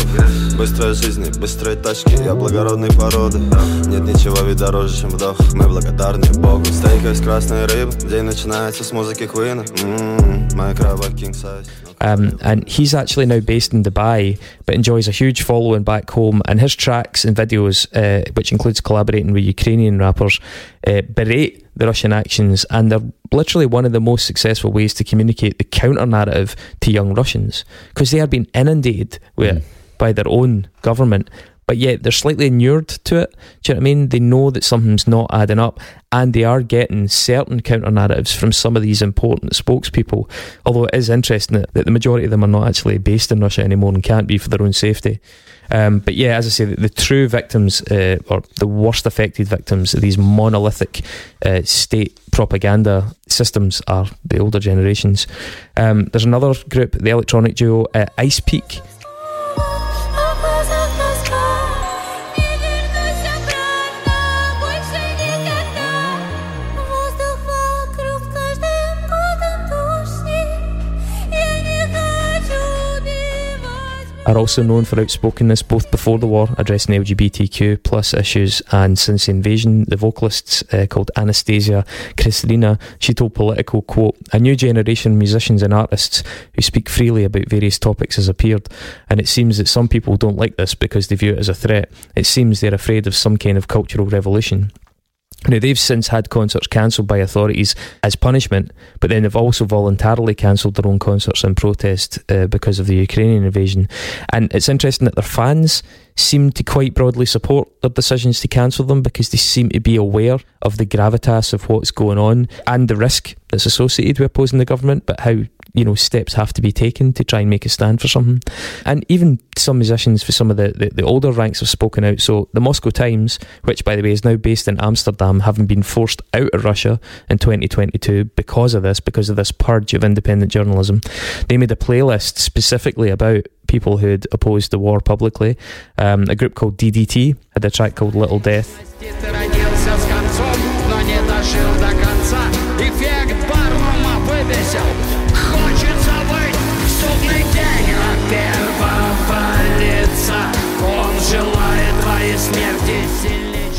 Быстрая жизнь и быстрые тачки, я благородной породы Нет ничего ведь дороже, чем вдох, мы благодарны Богу Стейк из красной рыбы, день начинается с музыки Куина М-м, Моя кровать king size Um, and he's actually now based in Dubai, but enjoys a huge following back home. And his tracks and videos, uh, which includes collaborating with Ukrainian rappers, uh, berate the Russian actions, and they're literally one of the most successful ways to communicate the counter narrative to young Russians because they are being inundated with it by their own government. But yet they're slightly inured to it. Do you know what I mean? They know that something's not adding up, and they are getting certain counter narratives from some of these important spokespeople. Although it is interesting that, the majority of them are not actually based in Russia anymore and can't be for their own safety. Um, but yeah, as I say, the, the true victims, uh, or the worst affected victims of these monolithic uh, state propaganda systems are the older generations. Um, there's another group, the electronic duo uh, IC3PEAK. Are also known for outspokenness both before the war, addressing LGBTQ plus issues, and since the invasion, the vocalists uh, called Anastasia Kristalina, she told Politico, quote, a new generation of musicians and artists who speak freely about various topics has appeared, and it seems that some people don't like this because they view it as a threat. It seems they're afraid of some kind of cultural revolution. Now, they've since had concerts cancelled by authorities as punishment, but then they've also voluntarily cancelled their own concerts in protest uh, because of the Ukrainian invasion. And it's interesting that their fans seem to quite broadly support their decisions to cancel them because they seem to be aware of the gravitas of what's going on and the risk that's associated with opposing the government, but how you know steps have to be taken to try and make a stand for something. And even some musicians for some of the, the, the older ranks have spoken out. So the Moscow Times, which by the way is now based in Amsterdam, having been forced out of Russia in 2022 because of this, because of this purge of independent journalism, they made a playlist specifically about people who had opposed the war publicly. Um, a group called DDT had a track called Little Death.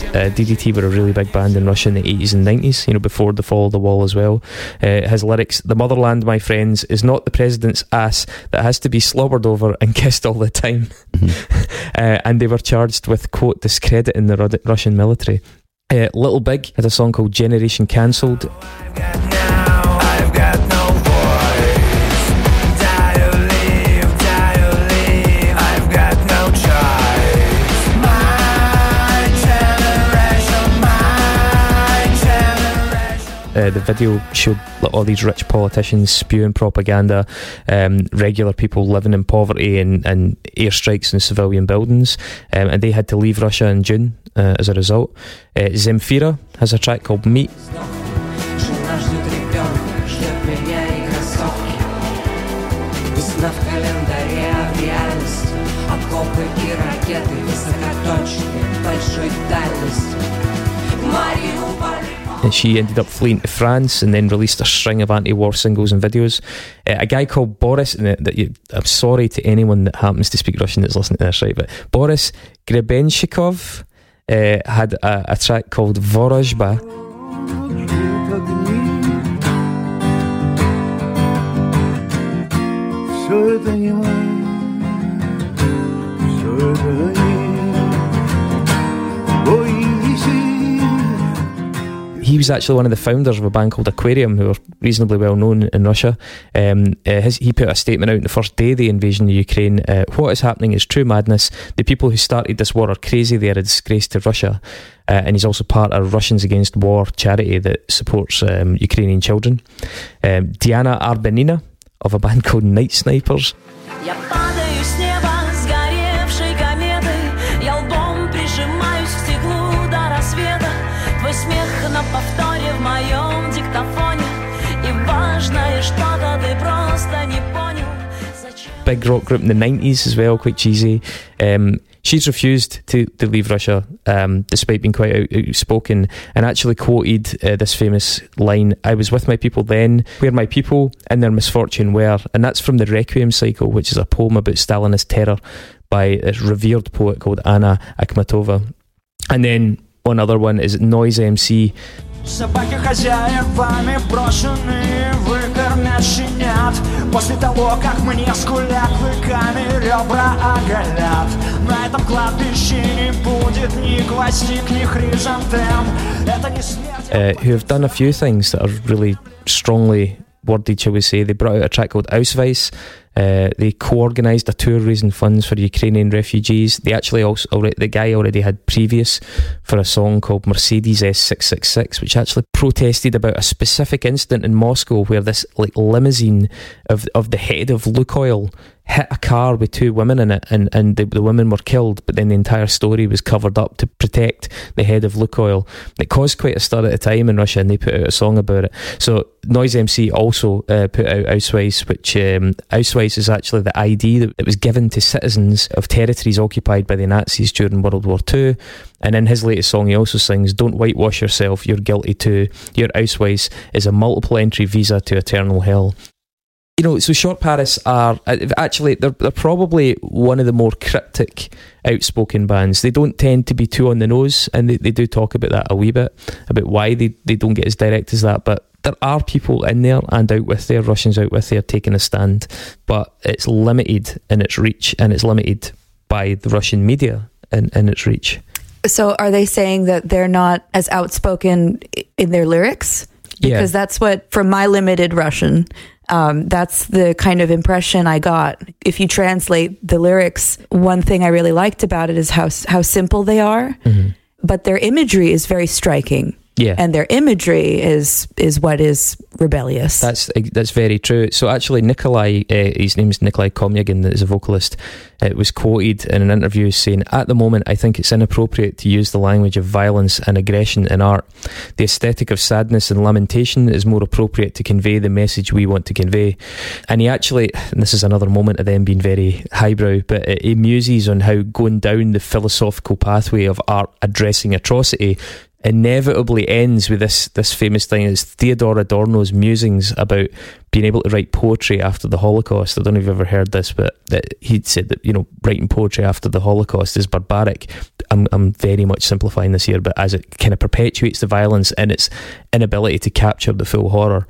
Uh, DDT were a really big band in Russia in the 80s and 90s, you know, before the fall of the wall as well. Uh, his lyrics, The motherland, my friends, is not the president's ass that has to be slobbered over and kissed all the time. uh, and they were charged with, quote, discrediting the Russian military. Uh, Little Big had a song called Generation Cancelled. Uh, the video showed like, all these rich politicians spewing propaganda, um, regular people living in poverty and, and airstrikes in civilian buildings, um, and they had to leave Russia in June uh, as a result. Uh, Zemfira has a track called Meat. Жена ждет ребенка, ждет меня и кроссовки Весна в календаре, а в реальности Окопы и ракеты высокоточные, большой дальности Мариуполь and she ended up fleeing to France and then released a string of anti-war singles and videos. Uh, a guy called Boris, and that you, I'm sorry to anyone that happens to speak Russian that's listening to this, right? But Boris Grebenshikov uh, had a, a track called Vorozhba. Все это не мы, все это he was actually one of the founders of a band called Aquarium, who are reasonably well known in Russia. Um, uh, his, he put a statement out on the first day of the invasion of Ukraine. Uh, what is happening is true madness. The people who started this war are crazy. They are a disgrace to Russia. Uh, and he's also part of Russians Against War charity that supports um, Ukrainian children. Um, Diana Arbenina of a band called Night Snipers. Big rock group in the 90s as well, quite cheesy. Um, she's refused to, to leave Russia um, despite being quite out, outspoken and actually quoted uh, this famous line I was with my people then, where my people and their misfortune were. And that's from the Requiem Cycle, which is a poem about Stalinist terror by this revered poet called Anna Akhmatova. And then one other one is Noise MC. Собаки хозяевами брошены Выкормят щенят После того, как мне скулят Клыками ребра оголят На этом кладбище не будет Ни гвоздик, ни хризантем Это не смерть uh, who have done a few things that are really strongly worded, shall we say. They brought out a track called Ausweis. uh, they co-organised a tour raising funds for Ukrainian refugees. They actually also already, the guy already had previous for a song called Mercedes S666, which actually protested about a specific incident in Moscow where this like limousine of of the head of Lukoil hit a car with two women in it and, and the, the women were killed but then the entire story was covered up to protect the head of Lukoil it caused quite a stir at the time in Russia and they put out a song about it. So Noise MC also uh, put out Ausweis which um, is actually the ID that, that was given to citizens of territories occupied by the Nazis during World War II and in his latest song he also sings don't whitewash yourself you're guilty too. Your Ausweis is a multiple entry visa to eternal hell you know, so Shortparis are uh, actually they're, they're probably one of the more cryptic, outspoken bands. They don't tend to be too on the nose, and they, they do talk about that a wee bit about why they, they don't get as direct as that. But there are people in there and out with there, Russians out with there taking a stand, but it's limited in its reach, and it's limited by the Russian media in, in its reach. So are they saying that they're not as outspoken in their lyrics? Yeah. Because that's what, from my limited Russian, um, that's the kind of impression I got. If you translate the lyrics, one thing I really liked about it is how how simple they are, but their imagery is very striking. Yeah. and their imagery is is what is rebellious. That's that's very true. So actually, Nikolai, uh, his name's Nikolai Komyagin, that is a vocalist, uh, was quoted in an interview saying, "At the moment, I think it's inappropriate to use the language of violence and aggression in art. The aesthetic of sadness and lamentation is more appropriate to convey the message we want to convey." And he actually, and this is another moment of them being very highbrow, but uh, he muses on how going down the philosophical pathway of art addressing atrocity inevitably ends with this this famous thing is Theodor Adorno's musings about being able to write poetry after the Holocaust. I don't know if you've ever heard this, but that he'd said that you know writing poetry after the Holocaust is barbaric. I'm I'm very much simplifying this here, but as it kind of perpetuates the violence and its inability to capture the full horror.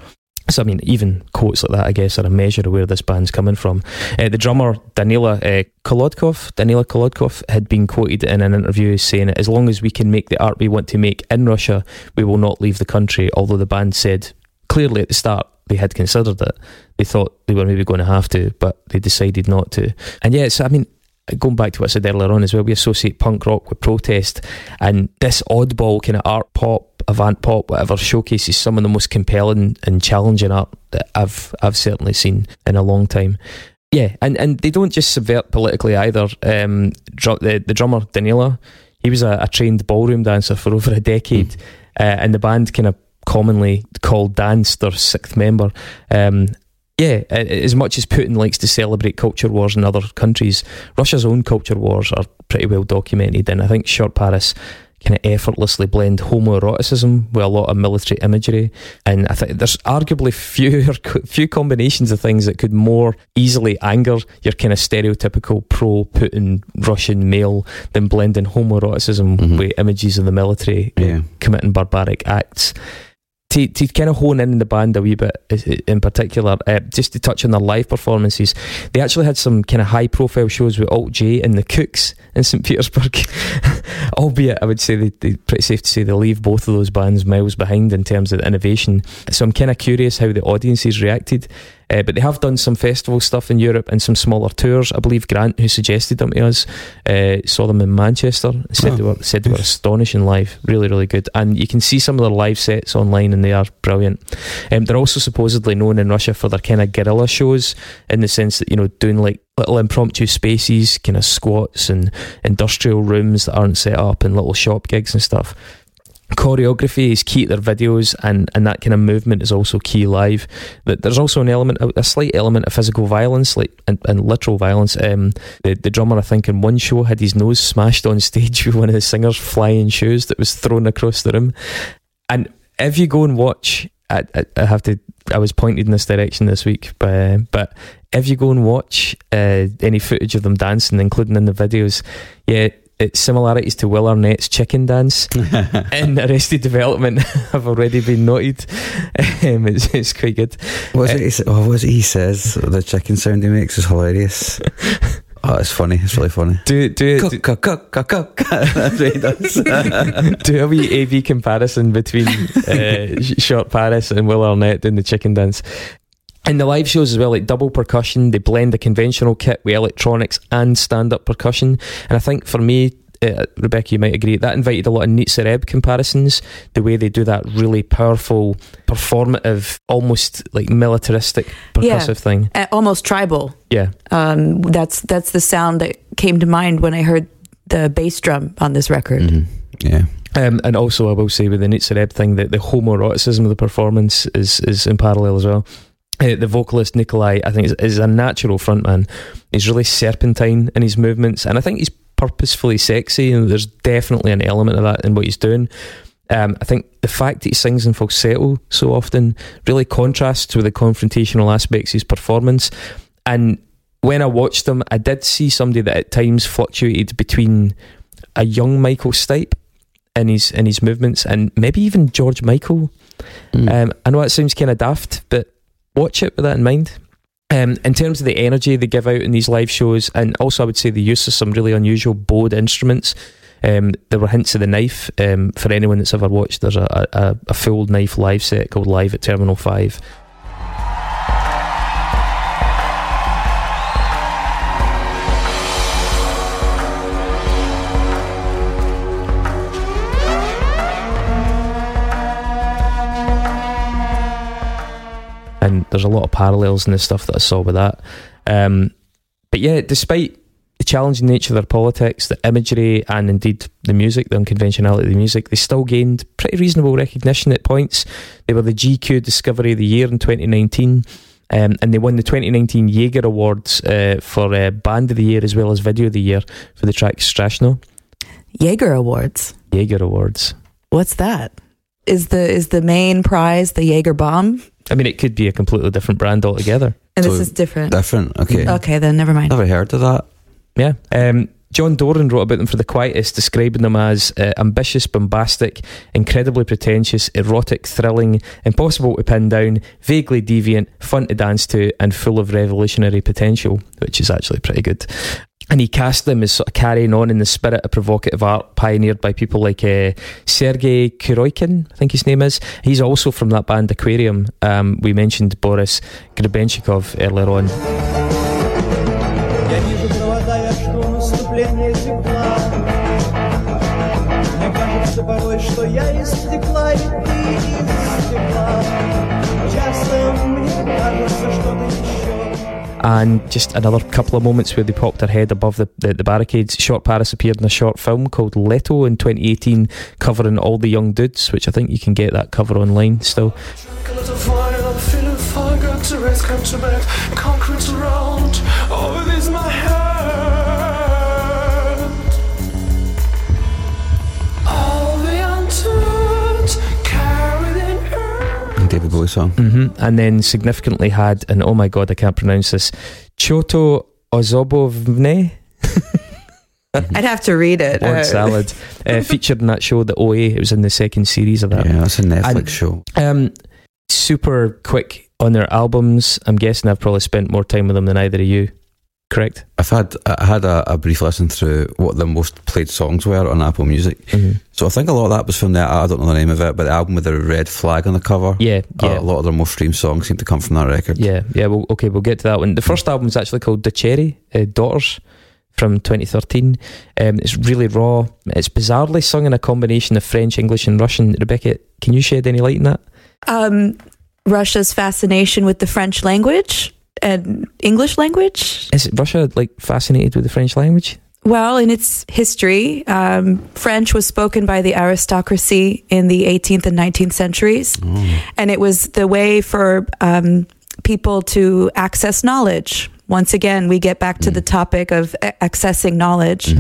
So I mean, even quotes like that, I guess, are a measure of where this band's coming from. Uh, the drummer Danila uh, Kolodkov, Danila Kolodkov, had been quoted in an interview saying, "As long as we can make the art we want to make in Russia, we will not leave the country." Although the band said clearly at the start they had considered it, they thought they were maybe going to have to, but they decided not to. And yeah, so I mean, going back to what I said earlier on as well, we associate punk rock with protest, and this oddball kind of art pop, avant pop, whatever, showcases some of the most compelling and challenging art that I've I've certainly seen in a long time. Yeah, and, and they don't just subvert politically either. Um, dr- the the drummer Danila, he was a, a trained ballroom dancer for over a decade, uh, and the band kind of commonly called Dance their sixth member. Um, yeah, as much as Putin likes to celebrate culture wars in other countries, Russia's own culture wars are pretty well documented, and I think Shortparis kind of effortlessly blend homoeroticism with a lot of military imagery. And I think there's arguably fewer few combinations of things that could more easily anger your kind of stereotypical pro Putin Russian male than blending homoeroticism mm-hmm. with images of the military Yeah. committing barbaric acts. To, to kind of hone in on the band a wee bit in particular, uh, just to touch on their live performances, they actually had some kind of high profile shows with Alt J and the Kooks in St. Petersburg. Albeit, I would say they, they pretty safe to say they leave both of those bands miles behind in terms of innovation. So I'm kind of curious how the audiences reacted. Uh, but they have done some festival stuff in Europe and some smaller tours. I believe Grant, who suggested them to us, uh, saw them in Manchester. Said Oh, they were said they were astonishing live, really, really good. And you can see some of their live sets online, and they are brilliant. Um, they're also supposedly known in Russia for their kind of guerrilla shows, in the sense that you know doing like little impromptu spaces, kind of squats and industrial rooms that aren't set up, and little shop gigs and stuff choreography is key to their videos and, and that kind of movement is also key live. But there's also an element a slight element of physical violence like and, and literal violence. Um, the, the drummer I think in one show had his nose smashed on stage with one of the singers flying shoes that was thrown across the room. And if you go and watch I, I, I have to I was pointed in this direction this week but, but if you go and watch uh, any footage of them dancing including in the videos yeah it's similarities to Will Arnett's chicken dance in Arrested Development have already been noted. Um, it's, it's quite good. What is Uh, it? He, sa- oh, what is it he says? The chicken sound he makes is hilarious. oh, it's funny. It's really funny. Do do Cook, cook, cook, cook, cook. That's what he does. do a wee AV comparison between uh, Shortparis and Will Arnett doing the chicken dance. In the live shows as well, like double percussion, they blend the conventional kit with electronics and stand up percussion. And I think for me, uh, Rebecca, you might agree, that invited a lot of Nitzer Ebb comparisons. The way they do that really powerful, performative, almost like militaristic percussive Yeah. thing. Uh, almost tribal. Yeah. Um, that's that's the sound that came to mind when I heard the bass drum on this record. Mm-hmm. Yeah. Um, and also, I will say with the Nitzer Ebb thing that the homoeroticism of the performance is is in parallel as well. Uh, the vocalist Nikolai, I think, is, is a natural frontman. He's really serpentine in his movements, and I think he's purposefully sexy. And there's definitely an element of that in what he's doing. Um, I think the fact that he sings in falsetto so often really contrasts with the confrontational aspects of his performance. And when I watched him, I did see somebody that at times fluctuated between a young Michael Stipe in his in his movements, and maybe even George Michael. Um, I know it sounds kind of daft, but watch it with that in mind. Um, in terms of the energy they give out in these live shows, and also I would say the use of some really unusual bowed instruments. Um, there were hints of the knife um, for anyone that's ever watched. There's a, a, a full knife live set called Live at Terminal Five. And there's a lot of parallels in the stuff that I saw with that. Um, but yeah, despite the challenging nature of their politics, the imagery, and indeed the music, the unconventionality of the music, they still gained pretty reasonable recognition at points. They were the GQ Discovery of the Year in 2019. Um, and they won the 2019 Jaeger Awards uh, for uh, Band of the Year as well as Video of the Year for the track Strashno. Jaeger Awards. Jaeger Awards. What's that? Is the is the main prize the Jaeger bomb? I mean, it could be a completely different brand altogether. And So this is different. Different. Okay. Okay, then never mind. Never heard of that. Yeah. Um, John Doran wrote about them for The Quietus, describing them as uh, ambitious, bombastic, incredibly pretentious, erotic, thrilling, impossible to pin down, vaguely deviant, fun to dance to, and full of revolutionary potential, which is actually pretty good. And he cast them as sort of carrying on in the spirit of provocative art pioneered by people like uh, Sergei Kuryokhin, I think his name is. He's also from that band Aquarium. Um, we mentioned Boris Grebenshikov earlier on. And just another couple of moments where they popped their head above the, the, the barricades. Shortparis appeared in a short film called Leto in 2018, covering all the young dudes, which I think you can get that cover online still. David Bowie song. hmm And then significantly had, and oh my god, I can't pronounce this, Choto Ozobovne. I'd have to read it. Word salad uh, featured in that show, the OA. It was in the second series of that. Yeah, that's a Netflix And- show. Um, super quick on their albums. I'm guessing I've probably spent more time with them than either of you. Correct. I've had I had a, a brief listen through what the most played songs were on Apple Music. Mm-hmm. So I think a lot of that was from the I don't know the name of it, but the album with the red flag on the cover. Yeah, Uh, yeah. a lot of their most streamed songs seem to come from that record. Yeah, yeah. Well, okay, we'll get to that one. The first album is actually called The Cherry uh, Daughters from 2013. Um, it's really raw. It's bizarrely sung in a combination of French, English, and Russian. Rebecca, can you shed any light on that? Um, Russia's fascination with the French language and English language. Is Russia like fascinated with the French language? Well, in its history, um, French was spoken by the aristocracy in the 18th and 19th centuries, and it was the way for um, people to access knowledge. Once again, we get back to the topic of a- accessing knowledge.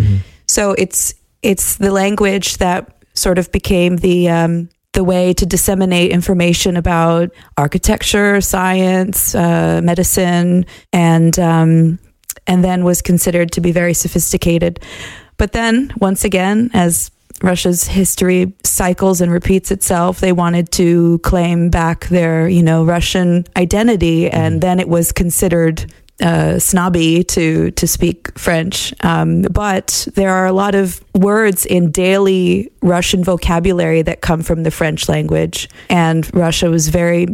So it's it's the language that sort of became the um, the way to disseminate information about architecture, science, uh, medicine, and um, and then was considered to be very sophisticated. But then, once again, as Russia's history cycles and repeats itself, they wanted to claim back their, you know, Russian identity, and then it was considered uh, snobby to to speak French. Um, but there are a lot of words in daily Russian vocabulary that come from the French language, and Russia was very.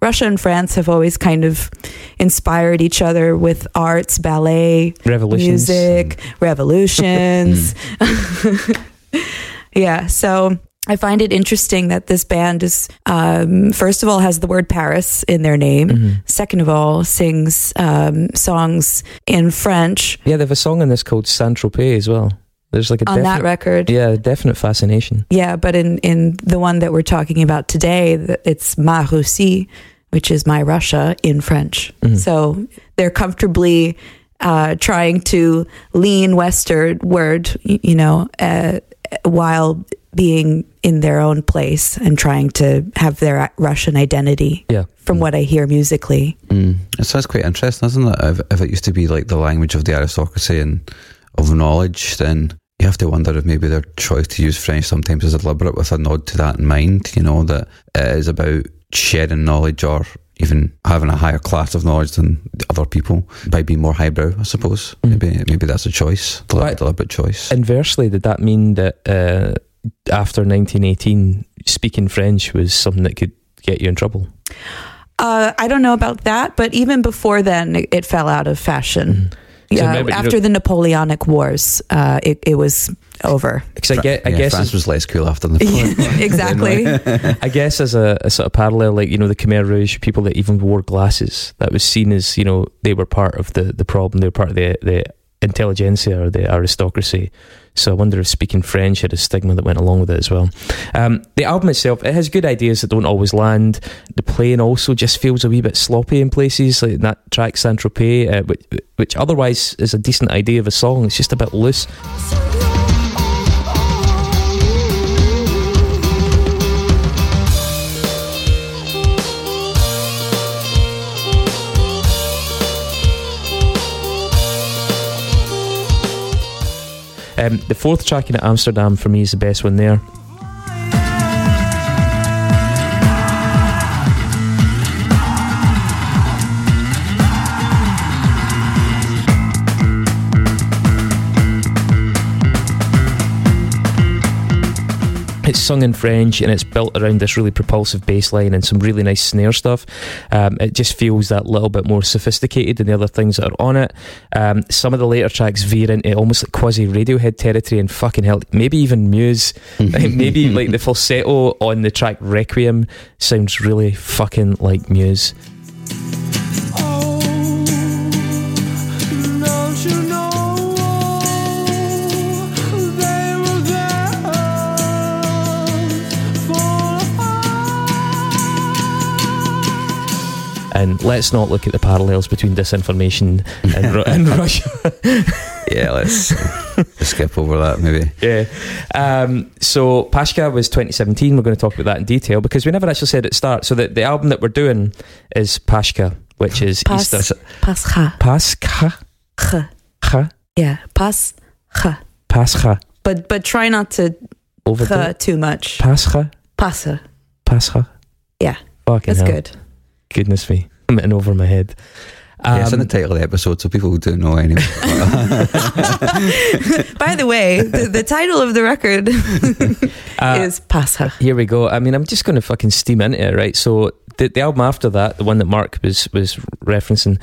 Russia and France have always kind of inspired each other with arts, ballet, music, revolutions. yeah, so I find it interesting that this band is, um, first of all, has the word Paris in their name. Mm-hmm. Second of all, sings um, songs in French. Yeah, they have a song in this called Saint Tropez as well. There's like a On that definite- record. Yeah, definite fascination. Yeah, but in, in the one that we're talking about today, it's Ma Russie, which is my Russia in French. Mhm. So they're comfortably uh, trying to lean westward, you know, uh, while being in their own place and trying to have their Russian identity. Yeah. From what I hear musically. Mm. It sounds quite interesting, doesn't it? If, if it used to be like the language of the aristocracy and of knowledge, then you have to wonder if maybe their choice to use French sometimes is deliberate with a nod to that in mind, you know, that it is about sharing knowledge or even having a higher class of knowledge than other people by being more highbrow, I suppose. Maybe maybe that's a choice, deliberate, deliberate choice. Inversely, did that mean that uh, after 1918, speaking French was something that could get you in trouble? Uh, I don't know about that, but even before then, it, it fell out of fashion. So Yeah, remember, you after know- the Napoleonic Wars, uh, it, it was over. Because I, get, I yeah, guess France was less cool after the exactly. I guess as a, a sort of parallel, like you know, the Khmer Rouge people that even wore glasses, that was seen as you know they were part of the the problem. They were part of the the intelligentsia or the aristocracy. So I wonder if speaking French had a stigma that went along with it as well. Um, the album itself, it has good ideas that don't always land. The playing also just feels a wee bit sloppy in places, like that track Saint Tropez, uh, which, which otherwise is a decent idea of a song. It's just a bit loose. Um, the fourth track in Amsterdam for me is the best one there. It's sung in French and it's built around this really propulsive bass line and some really nice snare stuff. Um, it just feels that little bit more sophisticated than the other things that are on it. Um, some of the later tracks veer into almost like quasi Radiohead territory and fucking hell, maybe even Muse. Maybe like the falsetto on the track Requiem sounds really fucking like Muse. And let's not look at the parallels between disinformation and, Ru- and Russia. yeah, let's, let's skip over that maybe. Yeah. Um, so Pashka was 2017. We're going to talk about that in detail because we never actually said at start. So the, the album that we're doing is Pashka, which is Pas- Easter. Pascha. Pascha. Ch. Cha. Yeah, pas. Ch. Pascha. But but try not to Overdo ch too much. Pascha. Pasa. Pascha. Yeah, Fucking that's hell. good. Goodness me. I'm in over my head. yeah, it's in Um, the title of the episode, so people who don't know anyway. By the way, the, the title of the record Uh, is Pasa. Here we go. I mean, I'm just going to fucking steam into it, right? So the, the album after that, the one that Mark was was referencing,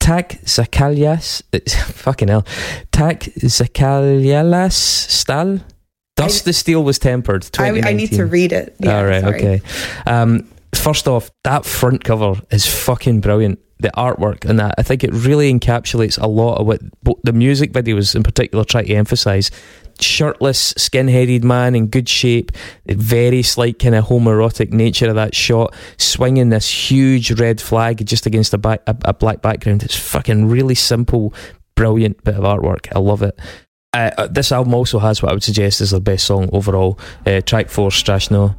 Tak Zakalias, it's- fucking hell, Tak Zakalialas Stal. Thus the steel was tempered. I, I need to read it. Yeah, All right, sorry. okay. Um, first off, that front cover is fucking brilliant. The artwork and that, I think it really encapsulates a lot of what the music videos in particular try to emphasize. Shirtless, skin-headed man in good shape, the very slight kind of homoerotic nature of that shot, swinging this huge red flag just against a, back, a, a black background. It's fucking really simple, brilliant bit of artwork. I love it. Uh, uh, this album also has what I would suggest is their best song overall. Uh, track four, Strashno.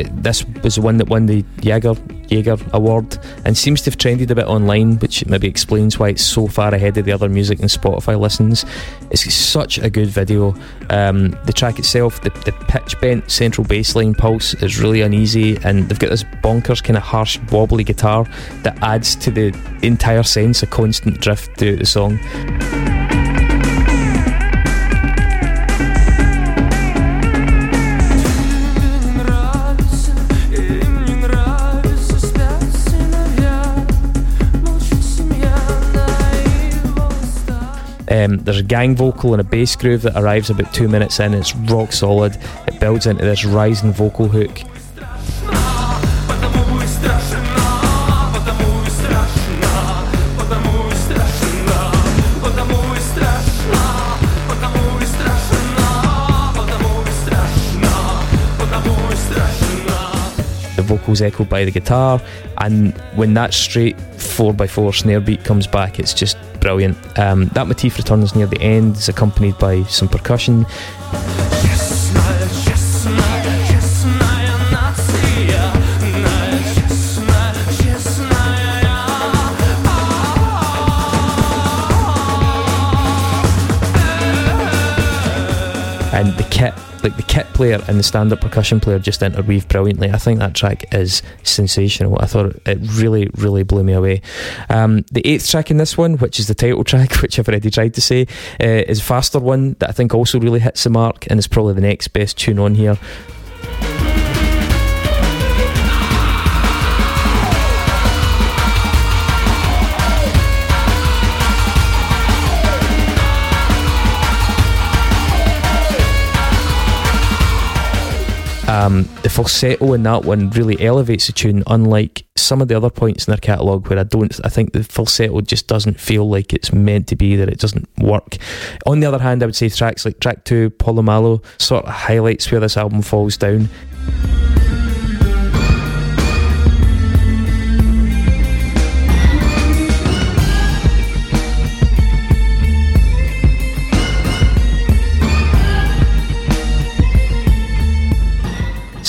It, this was the one that won the Jaeger Jaeger Award and seems to have trended a bit online, which maybe explains why it's so far ahead of the other music and Spotify listens. It's such a good video. Um, the track itself, the, the pitch bent central bass line pulse is really uneasy, and they've got this bonkers kind of harsh wobbly guitar that adds to the entire sense of constant drift throughout the song. Um, there's a gang vocal and a bass groove that arrives about two minutes in. It's rock solid. It builds into this rising vocal hook. The vocals echoed by the guitar, and when that straight 4x4 snare beat comes back, it's just brilliant. Um, that motif returns near the end, accompanied by some percussion. And the kit like the kit player and the stand-up percussion player just interweave brilliantly. I think that track is sensational. I thought it really really blew me away. Um, the eighth track in this one which is the title track which i've already tried to say uh, is a faster one that i think also really hits the mark and is probably the next best tune on here Um, the falsetto in that one really elevates the tune, unlike some of the other points in their catalogue where I don't. I think the falsetto just doesn't feel like it's meant to be. That it doesn't work. On the other hand, I would say tracks like track two, Polomalo, sort of highlights where this album falls down.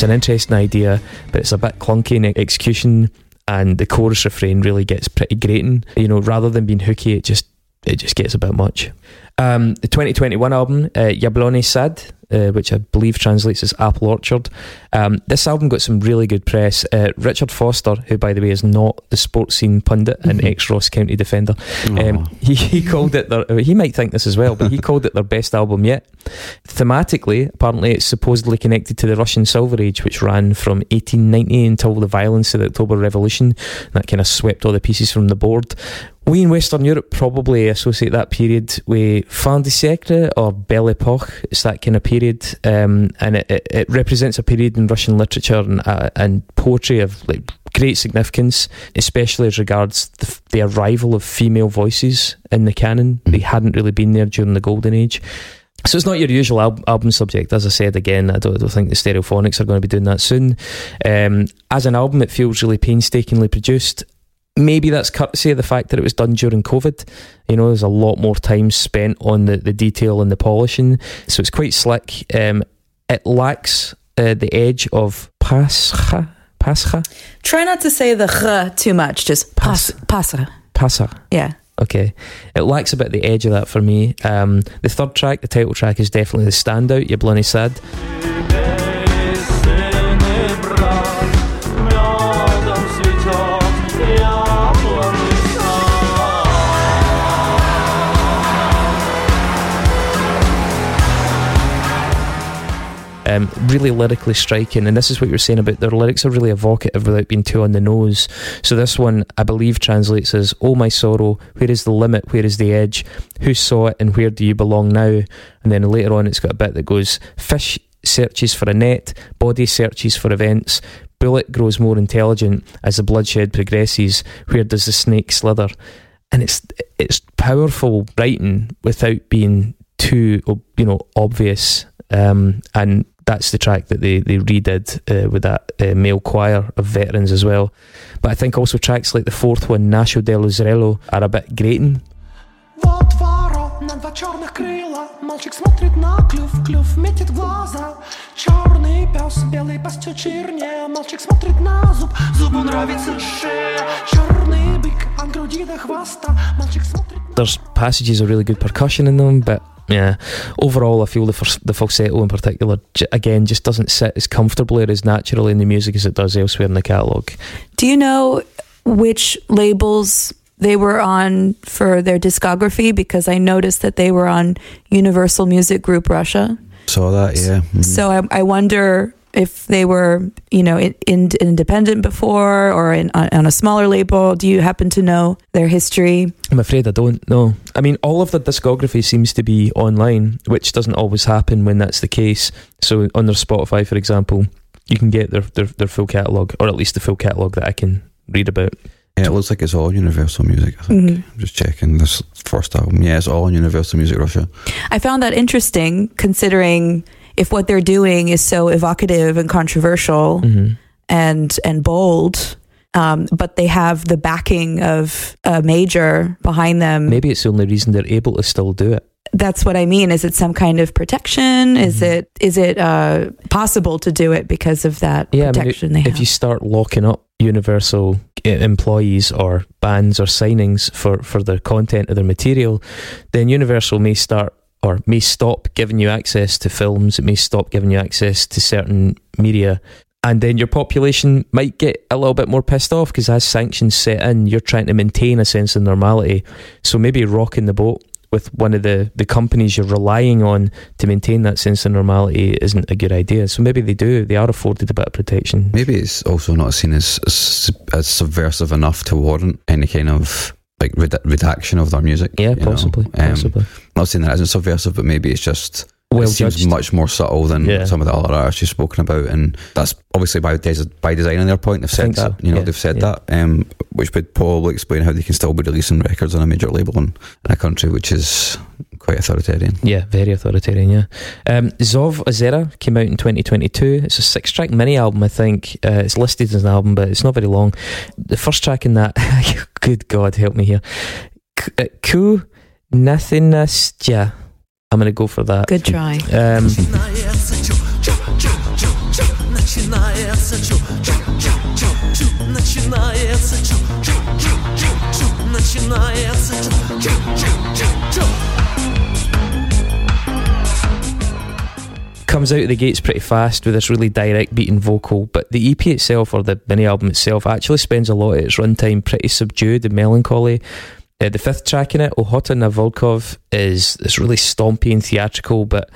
It's an interesting idea, but it's a bit clunky in execution, and the chorus refrain really gets pretty grating. You know, rather than being hooky, it just it just gets a bit much. Um, the 2021 album, uh, Yablone Sad, uh, which I believe translates as Apple Orchard. Um, this album got some really good press. Uh, Richard Foster, who by the way is not the Sportscene pundit and ex Ross County defender, um, he, he called it their. He might think this as well, but he called it their best album yet. Thematically, apparently, it's supposedly connected to the Russian Silver Age, which ran from 1890 until the violence of the October Revolution. That kind of swept all the pieces from the board. We in Western Europe probably associate that period with fin de siècle or Belle Epoque. It's that kind of period, um, and it, it, it represents a period in Russian literature and, uh, and poetry of like great significance, especially as regards the, the arrival of female voices in the canon. They hadn't really been there during the golden age. So it's not your usual al- album subject. As I said again, I don't, I don't think the Stereophonics are going to be doing that soon. Um, as an album, it feels really painstakingly produced. Maybe that's courtesy of the fact that it was done during COVID. You know, there's a lot more time spent on the, the detail and the polishing. So it's quite slick. Um, it lacks uh, the edge of Pascha. Pascha? Try not to say the ch too much. Just pas, pasa. Pasa. Yeah. Okay. It lacks a bit the edge of that for me. Um, the third track, the title track, is definitely the standout. Yablonny Sad. Um, really lyrically striking, and this is what you were saying about their lyrics are really evocative without being too on the nose. So this one, I believe, translates as "Oh my sorrow, where is the limit? Where is the edge? Who saw it, and where do you belong now?" And then later on, it's got a bit that goes: "Fish searches for a net, body searches for events." Bullet grows more intelligent as the bloodshed progresses. Where does the snake slither? And it's it's powerful writing without being too you know obvious. Um, and that's the track that they they redid uh, with that uh, male choir of veterans as well. But I think also tracks like the fourth one, Nacho dello Zrello, are a bit grating. Вот ворот на два черных крыла Мальчик смотрит на клюв, клюв метит в глаза Черный пес, белый пастет жирнее Мальчик смотрит на зуб, зубу нравится шея Черный бык от груди до хвоста Мальчик смотрит There's passages of really good percussion in them, but yeah, overall, I feel the fal- the falsetto in particular, j- again, just doesn't sit as comfortably or as naturally in the music as it does elsewhere in the catalogue. Do you know which labels they were on for their discography? Because I noticed that they were on Universal Music Group Russia. Saw that, yeah. Mhm. So I, I wonder if they were, you know, in, in, independent before or in, on, on a smaller label. Do you happen to know their history? I'm afraid I don't know. I mean, all of the discography seems to be online, which doesn't always happen when that's the case. So, on their Spotify, for example, you can get their, their, their full catalogue, or at least the full catalogue that I can read about. Yeah, it looks like it's all Universal Music. I think. Mhm. I'm just checking this first album. Yeah, it's all on Universal Music Russia. I found that interesting considering if what they're doing is so evocative and controversial Mhm. and and bold. Um, but they have the backing of a major behind them. Maybe it's the only reason they're able to still do it. That's what I mean. Is it some kind of protection? Mm-hmm. Is it is it uh, possible to do it because of that Yeah, I mean, protection they if have? you start locking up Universal uh, employees or bands or signings for, for the content of their material, then Universal may start or may stop giving you access to films, it may stop giving you access to certain media. And then your population might get a little bit more pissed off because as sanctions set in, you're trying to maintain a sense of normality. So maybe rocking the boat with one of the, the companies you're relying on to maintain that sense of normality isn't a good idea. So maybe they do, they are afforded a bit of protection. Maybe it's also not seen as as, as subversive enough to warrant any kind of like red- redaction of their music. Yeah, possibly, Um, possibly. Not saying that isn't subversive, but maybe it's just Well it seems judged. much more subtle than Yeah. some of the other artists you've spoken about, and that's obviously by des- by design on their point. They've said think so, that, you know, yeah, they've said yeah. that, um, which would probably explain how they can still be releasing records on a major label in, in a country which is quite authoritarian. Yeah, very authoritarian. Yeah. Um, Zov Ozera came out in 2022. It's a six-track mini album, I think. Uh, it's listed as an album, but it's not very long. The first track in that, good God, help me here. Uh, Ku Nathinastya. I'm going to go for that. Good try. Um, начинается чу-чу-чу-чу, начинается чу чу чу чу comes out of the gates pretty fast with this really direct beating vocal, but the EP itself or the mini album itself actually spends a lot of its runtime pretty subdued and melancholy. Uh, the fifth track in it, Ohota na Volkov, is this really stompy and theatrical, but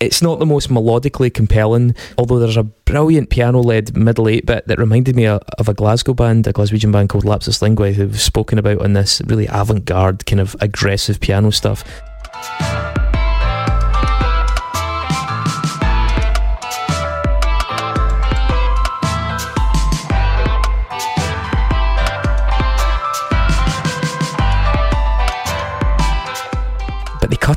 it's not the most melodically compelling. Although there's a brilliant piano-led middle eight bit that reminded me of a Glasgow band, a Glaswegian band called Lapsus Linguae, who've spoken about on this really avant-garde kind of aggressive piano stuff.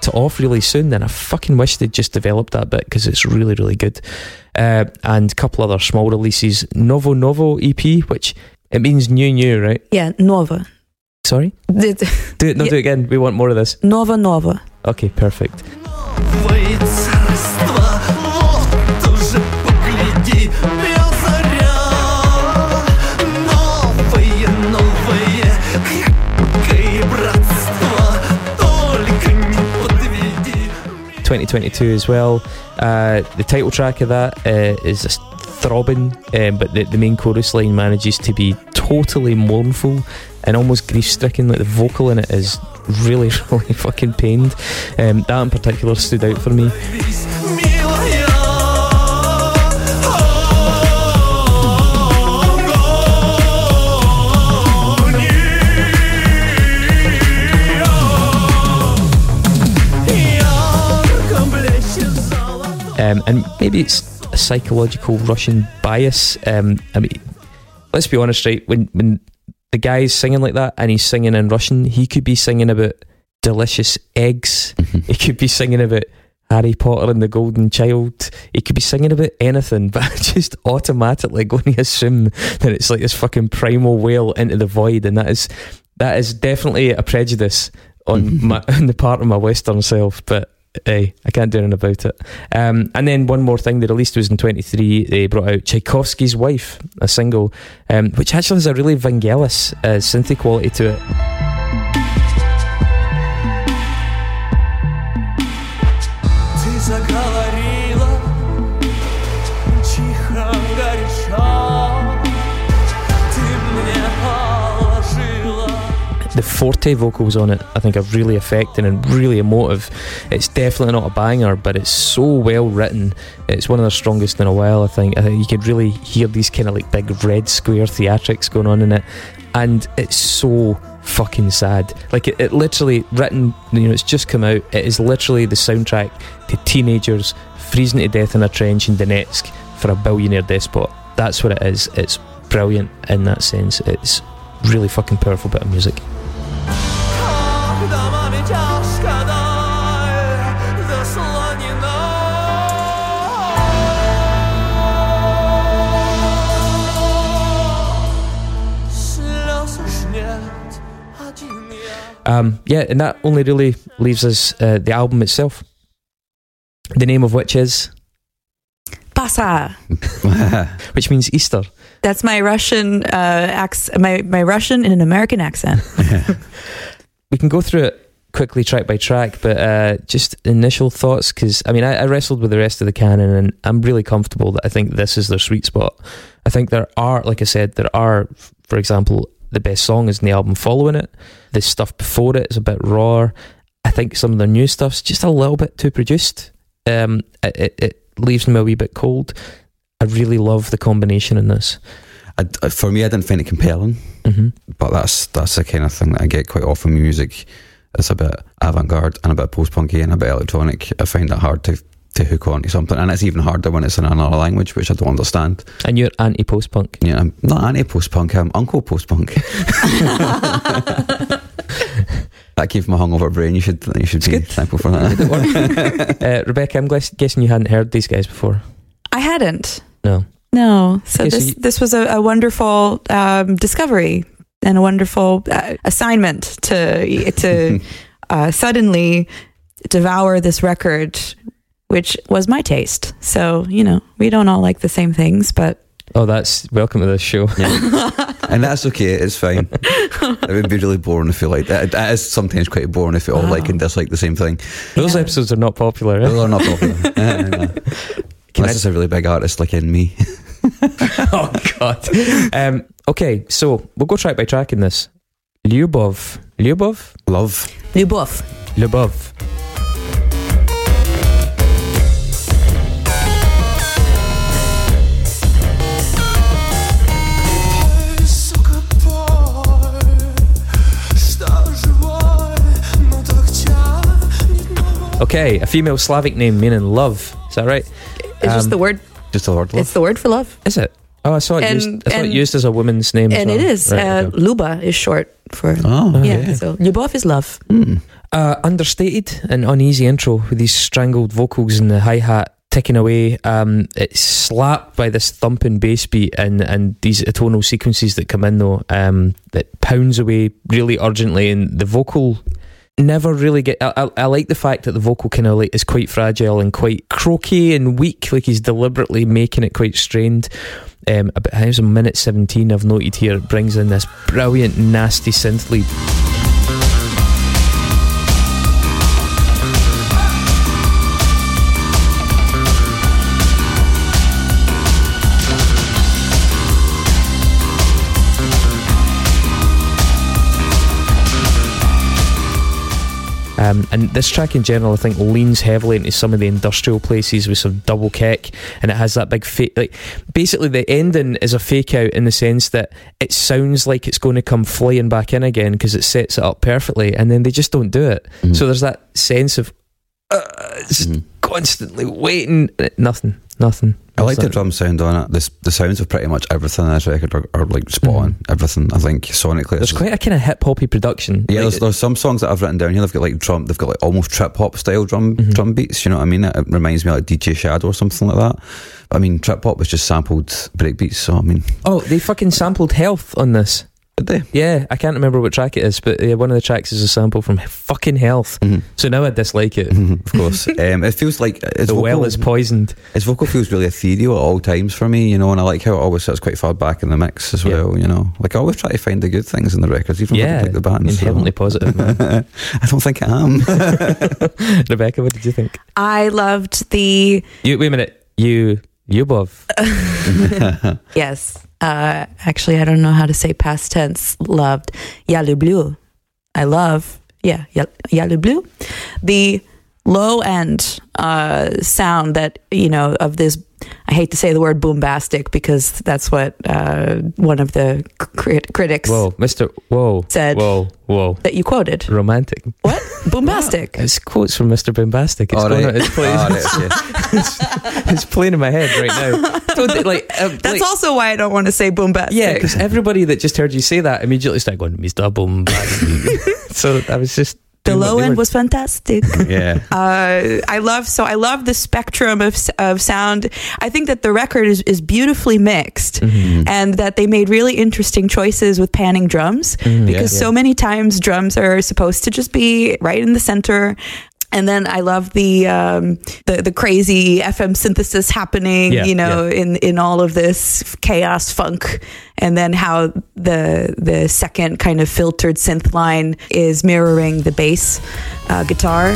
it off really soon. Then I fucking wish they'd just developed that bit because it's really, really good. Uh, and a couple other small releases. Novo Novo EP, which it means new, new, right? Yeah, Novo. Sorry? do it, no, yeah. do it again. We want more of this. Nova Nova. Okay, perfect. Wait. 2022 as well. Uh, the title track of that uh, is just throbbing, um, but the, the main chorus line manages to be totally mournful and almost grief stricken. Like the vocal in it is really, really fucking pained. Um, that in particular stood out for me. Um, and maybe it's a psychological Russian bias. Um, I mean, let's be honest, right? When when the guy's singing like that and he's singing in Russian, he could be singing about delicious eggs. he could be singing about Harry Potter and the Golden Child. He could be singing about anything, but I just automatically going to assume that it's like this fucking primal wail into the void, and that is that is definitely a prejudice on my on the part of my Western self, but. Hey, I can't do anything about it. Um, and then one more thing they released was in 23. They brought out Tchaikovsky's Wife, a single, um, which actually has a really Vangelis uh, synthy quality to it. The forte vocals on it, I think, are really affecting and really emotive. It's definitely not a banger, but it's so well written. It's one of their strongest in a while, I think. I think you could really hear these kind of like big red square theatrics going on in it. And it's so fucking sad. Like, it, it literally, written, you know, it's just come out. It is literally the soundtrack to teenagers freezing to death in a trench in Donetsk for a billionaire despot. That's what it is. It's brilliant in that sense. It's really fucking powerful bit of music. Когда маме тяжко, дай заслонена Слез уж нет, один я Um, yeah, and that only really leaves us uh, the album itself. The name of which is, Pasa. which means Easter. That's my Russian uh, accent, my, my Russian in an American accent. We can go through it quickly, track by track, but uh, just initial thoughts. Because I mean, I, I wrestled with the rest of the canon, and I'm really comfortable that I think this is their sweet spot. I think there are, like I said, there are, for example, the best song is in the album following it. The stuff before it is a bit raw. I think some of their new stuff's just a little bit too produced. Um, it, it, it leaves me a wee bit cold. I really love the combination in this. I, I- for me, I didn't find it compelling, Mhm. but that's that's the kind of thing that I get quite often. with Music, it's a bit avant-garde and a bit post-punky and a bit electronic. I find it hard to to hook on to something, and it's even harder when it's in another language, which I don't understand. And you're anti post-punk. Yeah, I'm not anti post-punk. I'm uncle post-punk. that came from a hungover brain. You should you should be thankful for that. uh, Rebecca, I'm guess- guessing you hadn't heard these guys before. I hadn't. No. No. So Okay, so this you- this was a, a wonderful um, discovery and a wonderful uh, assignment to to uh, suddenly devour this record, which was my taste. So you know, we don't all like the same things, but Oh, that's welcome to this show. and that's okay. It's fine. it would be really boring if you like that. It is sometimes quite boring if you all like and dislike the same thing. Those episodes are not popular. eh? Those are not popular. Yeah, can That's I, just a really big artist like in me. oh God. Um, okay, so we'll go track by track in this. Lyubov, Lyubov, love, Lyubov, Lyubov. Okay, a female Slavic name meaning love. Is that right? It's just Um, the word. Just the word. It's the word for love. Is it? Oh, I saw it, And- used, I saw it used as a woman's name. as and well. it is. Right, uh, okay. Luba is short for. Oh, yeah. okay. So Lyubov is love. Uh, understated and uneasy intro with these strangled vocals and the hi hat ticking away. Um, it's slapped by this thumping bass beat and, and these atonal sequences that come in though. Um, that pounds away really urgently, and the vocal never really get. I, I, I like the fact that the vocal kind of like is quite fragile and quite croaky and weak. Like he's deliberately making it quite strained. Um, about how's a minute seventeen I've noted here. Brings in this brilliant nasty synth lead. Um, and this track in general, I think, leans heavily into some of the industrial places with some double kick, and it has that big fake. Like, basically, the ending is a fake out in the sense that it sounds like it's going to come flying back in again because it sets it up perfectly, and then they just don't do it. So there's that sense of uh, just constantly waiting. Nothing, nothing. I like the drum sound on it. The, the sounds of pretty much everything on this record are, are like spot on. Everything, I think, sonically. There's it's- quite a kind of hip hoppy production. Yeah, Like, there's, there's some songs that I've written down here. They've got like drum, they've got like almost trip hop style drum Mm-hmm. drum beats. You know what I mean? It, it reminds me of like DJ Shadow or something like that. I mean, trip hop was just sampled break beats. So I mean, Oh, they fucking sampled Health on this. Did they? Yeah, I can't remember what track it is, but yeah, one of the tracks is a sample from fucking Health. Mm-hmm. So now I dislike it. Mm-hmm. of course, um, it feels like uh, his The well vocal- is poisoned. His vocal feels really ethereal at all times for me, you know, and I like how it always sits quite far back in the mix as well, you know. Like I always try to find the good things in the records, even if I Yeah, don't like the band. so- positive, man. I don't think I am. Rebecca, what did you think? I loved the You wait a minute. You you above. yes uh, actually, I don't know how to say past tense, loved. Ja, blue. I love. Yeah, ja, blue. The low end uh, sound that you know of this. I hate to say the word boombastic because that's what uh, one of the crit- critics Whoa, Mister. Whoa. Said- Whoa. Whoa. that you quoted. Romantic. What boombastic? It's quotes from Mr. Boombastic. It's Oh, right. It's playing. Oh, right, okay. it's, it's playing in my head right now. Don't, like, um, That's like- also why I don't want to say boombastic. Yeah, because everybody that just heard you say that immediately started going, Mr. Boombastic. so I was just. The low they end were- was fantastic. yeah. uh, I love so I love the spectrum of of sound. I think that the record is, is beautifully mixed, and that they made really interesting choices with panning drums Mhm, because yeah. so many times drums are supposed to just be right in the center. And then I love the um, the the crazy FM synthesis happening, Yeah, you know, in in all of this chaos funk, and then how the the second kind of filtered synth line is mirroring the bass uh, guitar.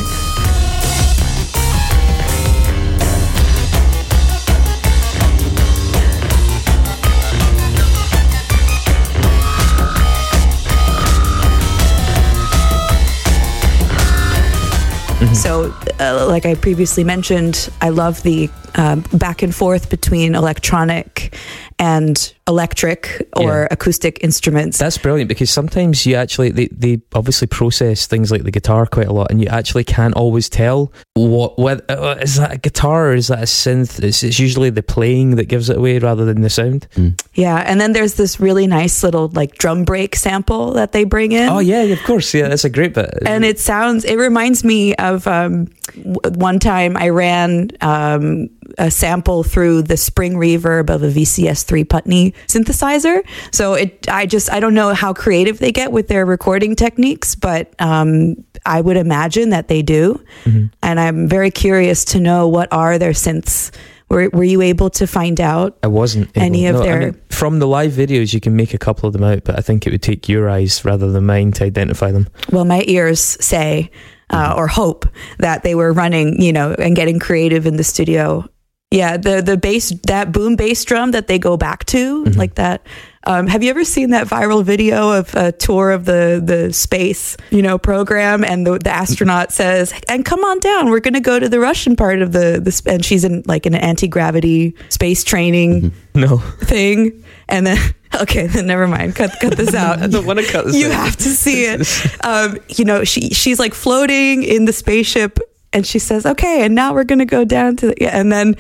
So, uh, like I previously mentioned, I love the um, back and forth between electronic and electric or Yeah. acoustic instruments. That's brilliant because sometimes you actually they, they obviously process things like the guitar quite a lot, and you actually can't always tell what what uh, is that a guitar or is that a synth. It's, it's usually the playing that gives it away rather than the sound. yeah, and then there's this really nice little like drum break sample that they bring in. Oh yeah, of course, yeah, that's a great bit. and it sounds it reminds me of um, w- one time i ran um, a sample through the spring reverb of a vcs3 putney synthesizer. So it i just i don't know how creative they get with their recording techniques but um, i would imagine that they do. And i'm very curious to know what are their synths. Were, were you able to find out I wasn't able- Any of no, I their- mean, from the live videos. You can make a couple of them out, but I think it would take your eyes rather than mine to identify them. well my ears say uh, or hope that they were running you know and getting creative in the studio yeah the the bass that boom bass drum that they go back to like that um, have you ever seen that viral video of a tour of the the space you know program and the, the astronaut says and come on down we're going to go to the russian part of the the sp-" and she's in like an anti-gravity space training No, thing and then okay then never mind cut cut this out I don't want to cut this. you out. have to see it. Um, you know, she she's like floating in the spaceship, and she says, "Okay, and now we're gonna go down to," the, yeah, and then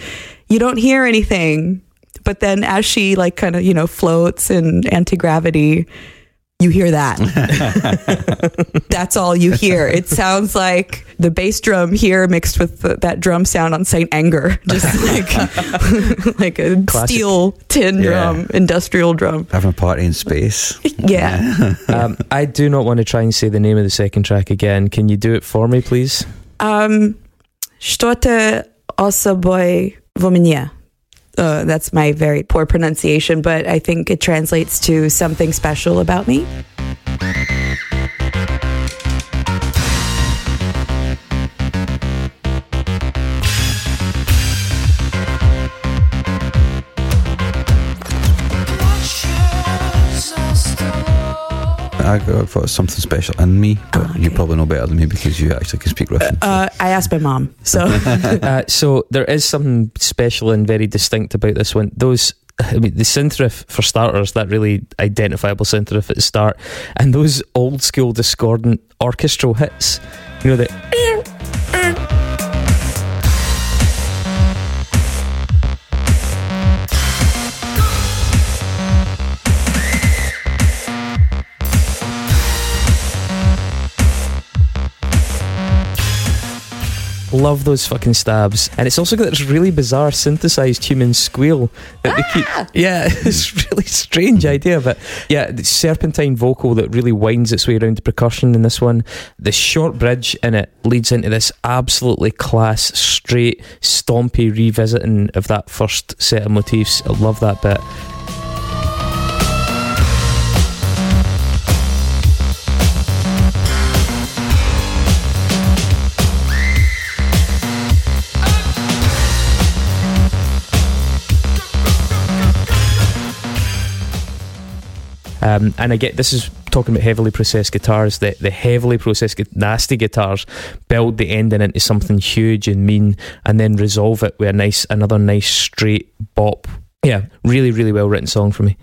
you don't hear anything but then as she like kind of you know floats in anti gravity, you hear that. That's all you hear. It sounds like the bass drum here mixed with the, that drum sound on Saint Anger, just like like a Classic. steel tin Yeah. drum, industrial drum. Having a party in space. Yeah. um, I do not want to try and say the name of the second track again. Can you do it for me, please? Um, što te osoboj vo mne? Uh, that's my very poor pronunciation, but I think it translates to something special about me. I got- I thought something special in me, but you probably know better than me because you actually can speak Russian. Uh, I asked my mom, so uh, so there is something special and very distinct about this one. Those. I mean, the synth riff, for starters, that really identifiable synth riff at the start, and those old school discordant orchestral hits, you know, the Love those fucking stabs. And it's also got this really bizarre synthesized human squeal that they keep. Ah! Yeah, it's really strange idea. But yeah, the serpentine vocal that really winds its way around the percussion in this one. The short bridge in it leads into this absolutely class, straight, stompy revisiting of that first set of motifs. I love that bit. Um, and I get this is talking about heavily processed guitars. The the heavily processed, nasty guitars build the ending into something huge and mean, and then resolve it with a nice, another nice straight bop. Yeah, really, really well written song for me.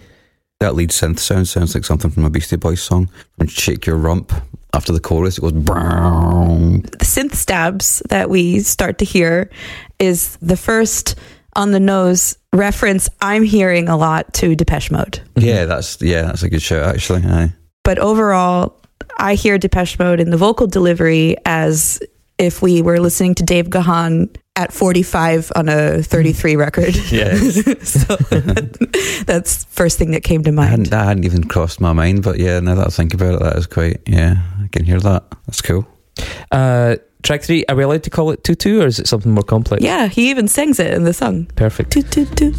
That lead synth sound sounds like something from a Beastie Boys song. From Shake Your Rump, after the chorus, it goes brown. the synth stabs that we start to hear is the first on the nose reference I'm hearing a lot to Depeche Mode. Yeah, that's yeah, that's a good show actually. Aye. But overall, I hear Depeche Mode in the vocal delivery as if we were listening to Dave Gahan at 45 on a 33 record. Yeah. so that's first thing that came to I mind. hadn't, that hadn't even crossed my mind, but yeah, now that I think about it, that is quite yeah, I can hear that. That's cool. Uh, track three, are we allowed to call it tutu or is it something more complex? Yeah, he even sings it in the song. Perfect. Toot, toot.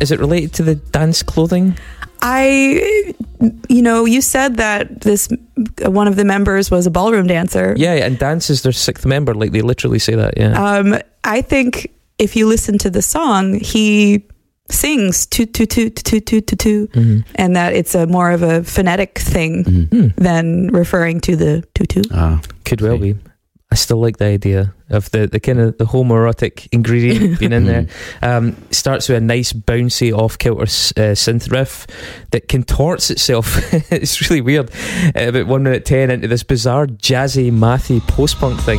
Is it related to the dance clothing? I, you know, you said that this one of the members was a ballroom dancer. Yeah, and dance is their sixth member. Like they literally say that. Yeah. Um, I think if you listen to the song, he sings toot toot toot toot toot toot toot, Mhm. and that it's a more of a phonetic thing Hmm. than referring to the tutu. Ah, Could well be. I still like the idea of the, the kind of the homoerotic ingredient being in there. Um, starts with a nice bouncy off kilter uh, synth riff that contorts itself. it's really weird. Uh, about one minute ten into this bizarre jazzy mathy post punk thing.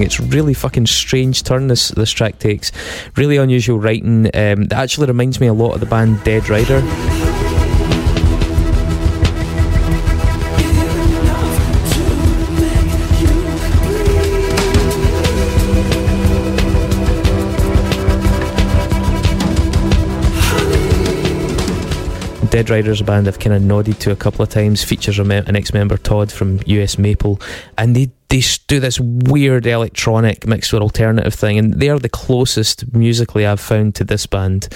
It's really fucking strange turn this this track takes. Really unusual writing. Um, that actually reminds me a lot of the band Dead Rider. Dead Rider's a band I've kind of nodded to a couple of times. Features an ex-member Todd from US Maple, and they they do this weird electronic mixed with alternative thing, and they are the closest musically I've found to this band.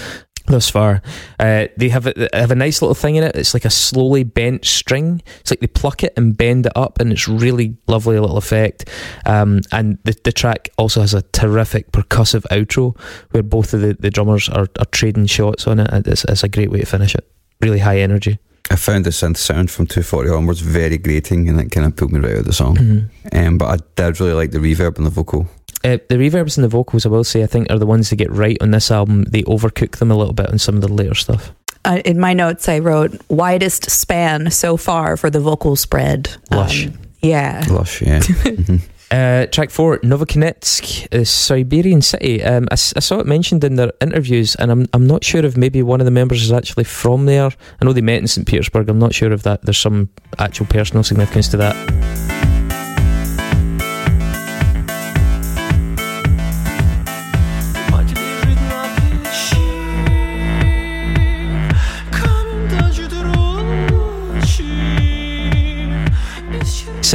thus far. Uh, they have a, have a nice little thing in it. It's like a slowly bent string. It's like they pluck it and bend it up, and it's really lovely little effect. Um, and the, the track also has a terrific percussive outro where both of the, the drummers are, are trading shots on it. It's, it's a great way to finish it. Really high energy. I found the synth sound from 240 onwards very grating and it kind of pulled me right out of the song. Mhm. Um, but I did really like the reverb and the vocal. Uh, the reverbs and the vocals, I will say, I think are the ones that get right on this album. They overcook them a little bit on some of the later stuff. Uh, in my notes, I wrote widest span so far for the vocal spread. Lush. Um, yeah. Lush, yeah. Uh, track four, Novokuznetsk, uh, Siberian City. Um, I, I saw it mentioned in their interviews, and I'm I'm not sure if maybe one of the members is actually from there. I know they met in St. Petersburg. I'm not sure if that there's some actual personal significance to that.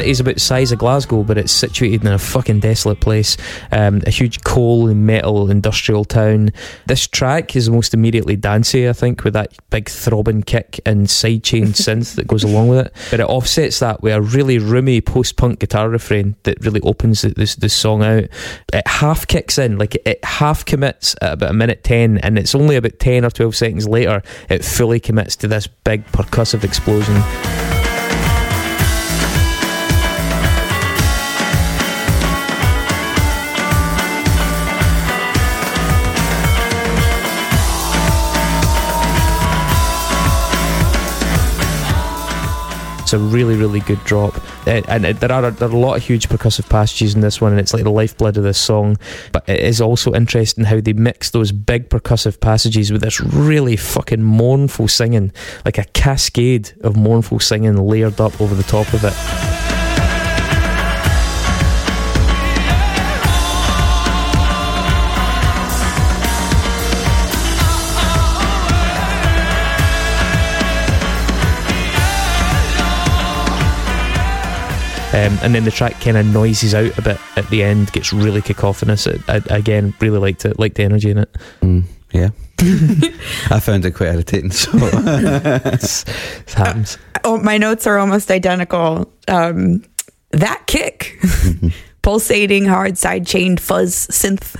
City's about the size of Glasgow, but it's situated in a fucking desolate place. Um, a huge coal and metal industrial town. This track is most immediately dancey, I think, with that big throbbing kick and sidechain synth that goes along with it. But it offsets that with a really roomy post-punk guitar refrain that really opens this song out. It half kicks in, like it, it half commits at about a minute ten, and it's only about ten or twelve seconds later it fully commits to this big percussive explosion. It's a really, really good drop, Uh, and uh, there are there are a lot of huge percussive passages in this one, and it's like the lifeblood of this song. But it is also interesting how they mix those big percussive passages with this really fucking mournful singing, like a cascade of mournful singing layered up over the top of it. Um, and then the track kind of noises out a bit at the end, gets really cacophonous. It, I, again, really liked it, liked the energy in it. Mm, yeah. I found it quite irritating. So it happens. Oh, my notes are almost identical. Um, that kick, pulsating hard side chained fuzz synth,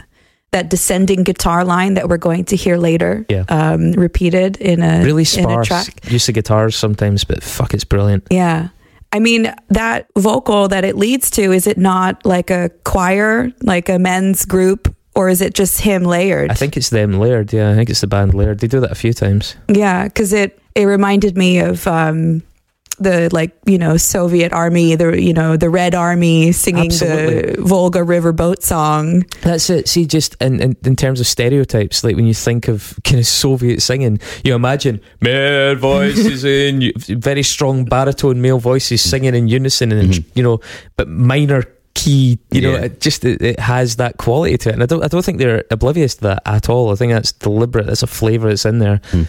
that descending guitar line that we're going to hear later, Yeah. um, repeated in a Really in a sparse track. use of guitars sometimes, but fuck, it's brilliant. Yeah. I mean, that vocal that it leads to, is it not like a choir, like a men's group, or is it just him layered? I think it's them layered. Yeah, I think it's the band layered. They do that a few times. Yeah, because it it reminded me of um, the like you know Soviet army, the you know the Red Army singing Absolutely. the Volga River boat song. That's it. See, just in, in, in terms of stereotypes, like when you think of kind of Soviet singing, you imagine male voices in very strong baritone male voices singing in unison, and mm-hmm. you know, but minor key. You know, Yeah. it just it, it has that quality to it, and I don't I don't think they're oblivious to that at all. I think that's deliberate. That's a flavour that's in there. it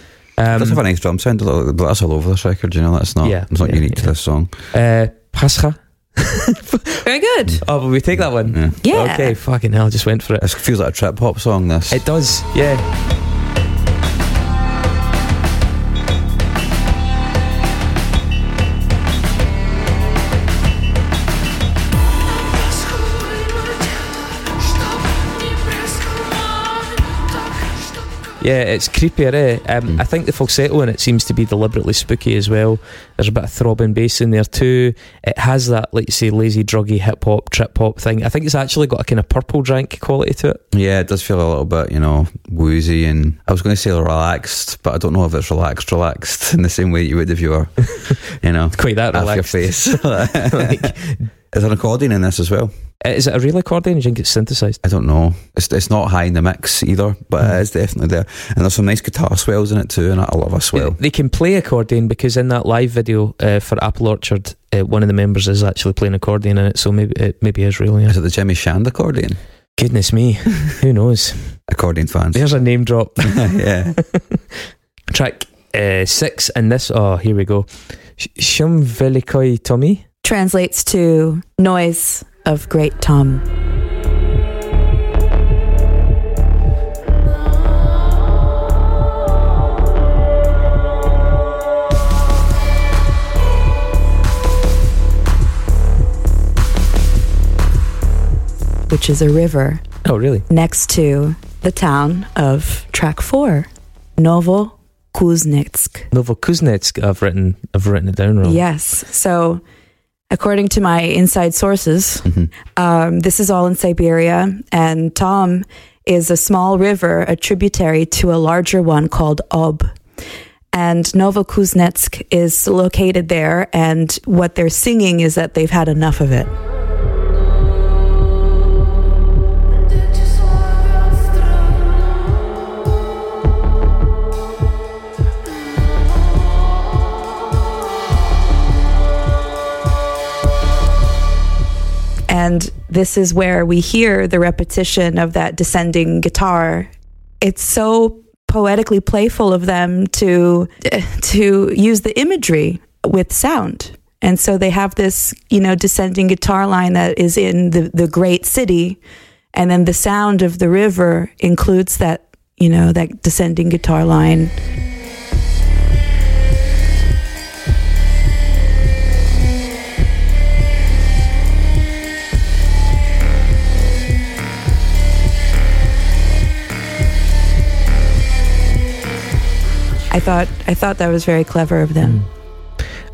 does have a nice drum sound, but that's all over this record. You know, that's not. Yeah, it's not yeah, unique to this song. uh, Pascha. Very good. Mm. Oh, but we take that one. Yeah. Okay. Fucking hell, just went for it. It feels like a trip hop song. This. It does. Yeah. Yeah, it's creepier, eh? Um, I think the falsetto in it seems to be deliberately spooky as well. There's a bit of throbbing bass in there too. It has that, like you say, lazy, druggy hip hop, trip hop thing. I think it's actually got a kind of purple drank quality to it. Yeah, it does feel a little bit, you know, woozy and I was going to say relaxed, but I don't know if it's relaxed, relaxed in the same way you would if you were, you know, Quite that off your relaxed. face. Is there an accordion in this as well? Uh, Is it a real accordion? Do you think it's synthesized? I don't know. It's it's not high in the mix either, but Hmm. it is definitely there. And there's some nice guitar swells in it too, and I love a swell. They can play accordion because in that live video uh, for Apple Orchard, uh, one of the members is actually playing accordion in it, so maybe it maybe is real. Yeah. Is it the Jimmy Shand accordion? Goodness me, who knows? Accordion fans. There's a name drop. yeah. Track uh, six, and this. Oh, here we go. Sh- Shum Velikoi Tommy. Translates to noise of Great Tom. Which is a river. Oh, really? Next to the town of Track 4, Novo Kuznetsk. Novokuznetsk, I've written, I've written it down wrong. Yes. So according to my inside sources, um, this is all in Siberia, and Tom is a small river, a tributary to a larger one called Ob. And Novokuznetsk is located there, and what they're singing is that they've had enough of it. And this is where we hear the repetition of that descending guitar. It's so poetically playful of them to to use the imagery with sound. And so they have this, you know, descending guitar line that is in the, the great city. And then the sound of the river includes that, you know, that descending guitar line. I thought I thought that was very clever of them.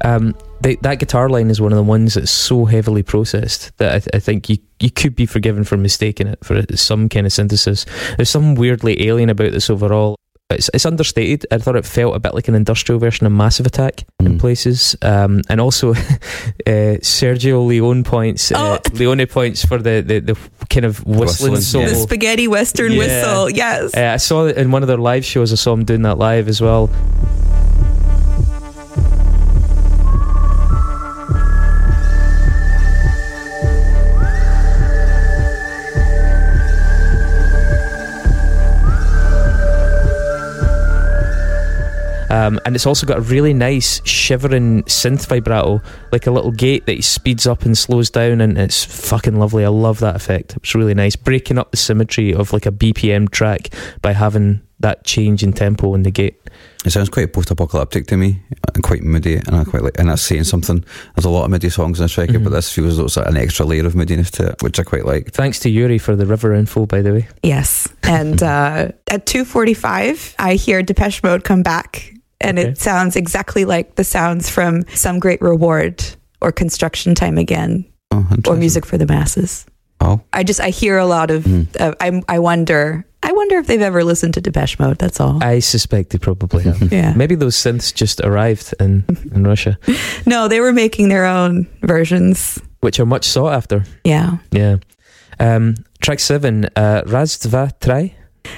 Um, they, that guitar line is one of the ones that's so heavily processed that I, th- I think you you could be forgiven for mistaking it for some kind of synthesis. There's something weirdly alien about this overall. It's, it's understated. I thought it felt a bit like an industrial version of Massive Attack in places, um, and also uh, Sergio Leone points, uh, Leone points for the, the, the kind of whistling, Whistling, solo. The spaghetti western Yeah. whistle, yes. Uh, I saw it in one of their live shows. I saw him doing that live as well. Um, and it's also got a really nice shivering synth vibrato, like a little gate that he speeds up and slows down, and it's fucking lovely. I love that effect. It's really nice, breaking up the symmetry of like a BPM track by having that change in tempo in the gate. It sounds quite post-apocalyptic to me, and quite moody, and I quite like. And that's saying something. There's a lot of MIDI songs in this record, but this feels as like an extra layer of MIDiness to it, which I quite like. Thanks to Yuri for the river info, by the way. Yes. And uh, at 2:45, I hear Depeche Mode come back, and Okay. it sounds exactly like the sounds from Some Great Reward or Construction Time Again or Music for the Masses. Oh. I just I hear a lot of. Uh, I I wonder. I wonder if they've ever listened to Depeche Mode. That's all. I suspect they probably have. Yeah. Maybe those synths just arrived in, in Russia, No, they were making their own versions. which are much sought after. Yeah. Yeah. Um, track seven, uh, Raz Dva Try.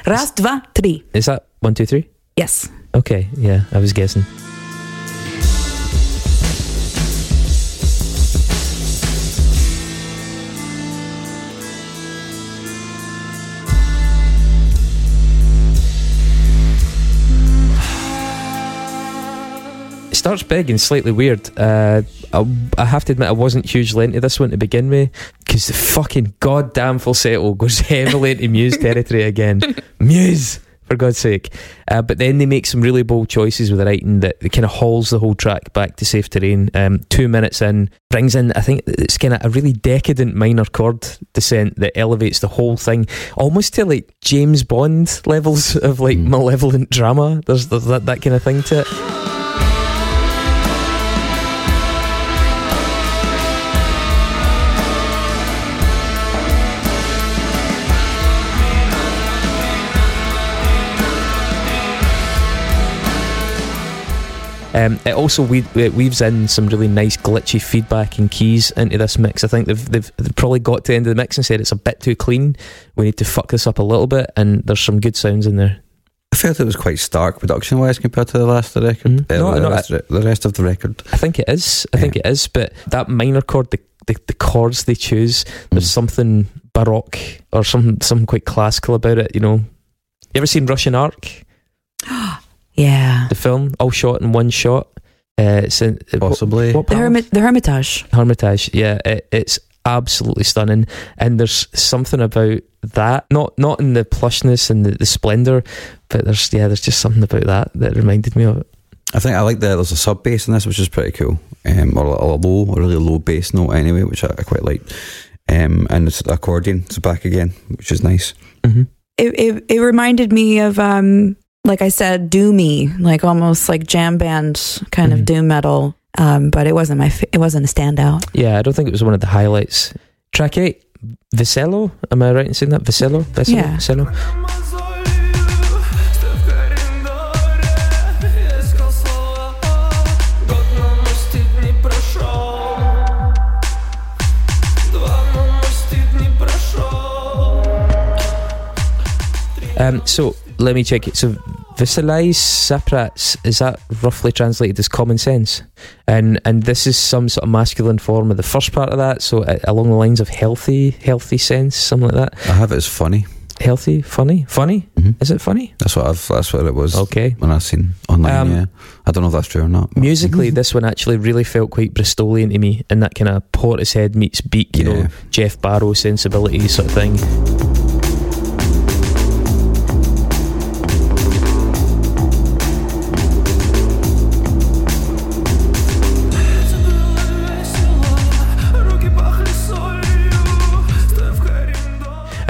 Raz, dva, tri. Is that one, two, three? Yes. Okay, yeah, I was guessing. It starts big and slightly weird. Uh, I, I have to admit, I wasn't hugely into this one to begin with because the fucking goddamn falsetto goes heavily into Muse territory again. Muse, for God's sake. Uh, but then they make some really bold choices with the writing that kind of hauls the whole track back to safe terrain. Um, two minutes in, brings in, I think it's kind of a really decadent minor chord descent that elevates the whole thing almost to like James Bond levels of like malevolent drama. There's, there's that, that kind of thing to it. Um, it also we- it weaves in some really nice glitchy feedback and keys into this mix. I think they've, they've they've probably got to the end of the mix and said it's a bit too clean. We need to fuck this up a little bit, and there's some good sounds in there. I felt it was quite stark production wise compared to the last of the record. Uh, No, the, no, rest, the rest of the record. I think it is. I think it is. But that minor chord, the the, the chords they choose, there's something baroque or some something quite classical about it. You know, you ever seen Russian Ark? Yeah. The film, all shot in one shot. Uh, it's in, Possibly. What, The, Hermit, the Hermitage. Hermitage, yeah, it, it's absolutely stunning, and there's something about that. Not not in the plushness and the, the splendor, but there's yeah, there's just something about that that reminded me of it. I think I like that there's a sub bass in this, which is pretty cool, um, or a, a low, a really low bass note anyway, which I, I quite like. um, and it's the accordion. It's back again, which is nice. it, it it reminded me of um like I said, doomy, like almost like jam band kind mm-hmm. of doom metal. Um, but it wasn't my it wasn't a standout. Yeah, I don't think it was one of the highlights. Track eight, Vicello. Am I right in saying that? Vicello. Vicello? Yeah. Vicello? Um, so let me check it. So Visualize Saprats, is that roughly translated as common sense? And and this is some sort of masculine form of the first part of that, so uh, along the lines of healthy, healthy sense, something like that. I have it as funny. Healthy, funny, funny. Is it funny? That's what I've. That's what it was. Okay. When I seen online, Um, yeah. I don't know if that's true or not. but- Musically, this one actually really felt quite Bristolian to me, in that kind of Portishead meets Beak, you know, Geoff Barrow sensibility sort of thing.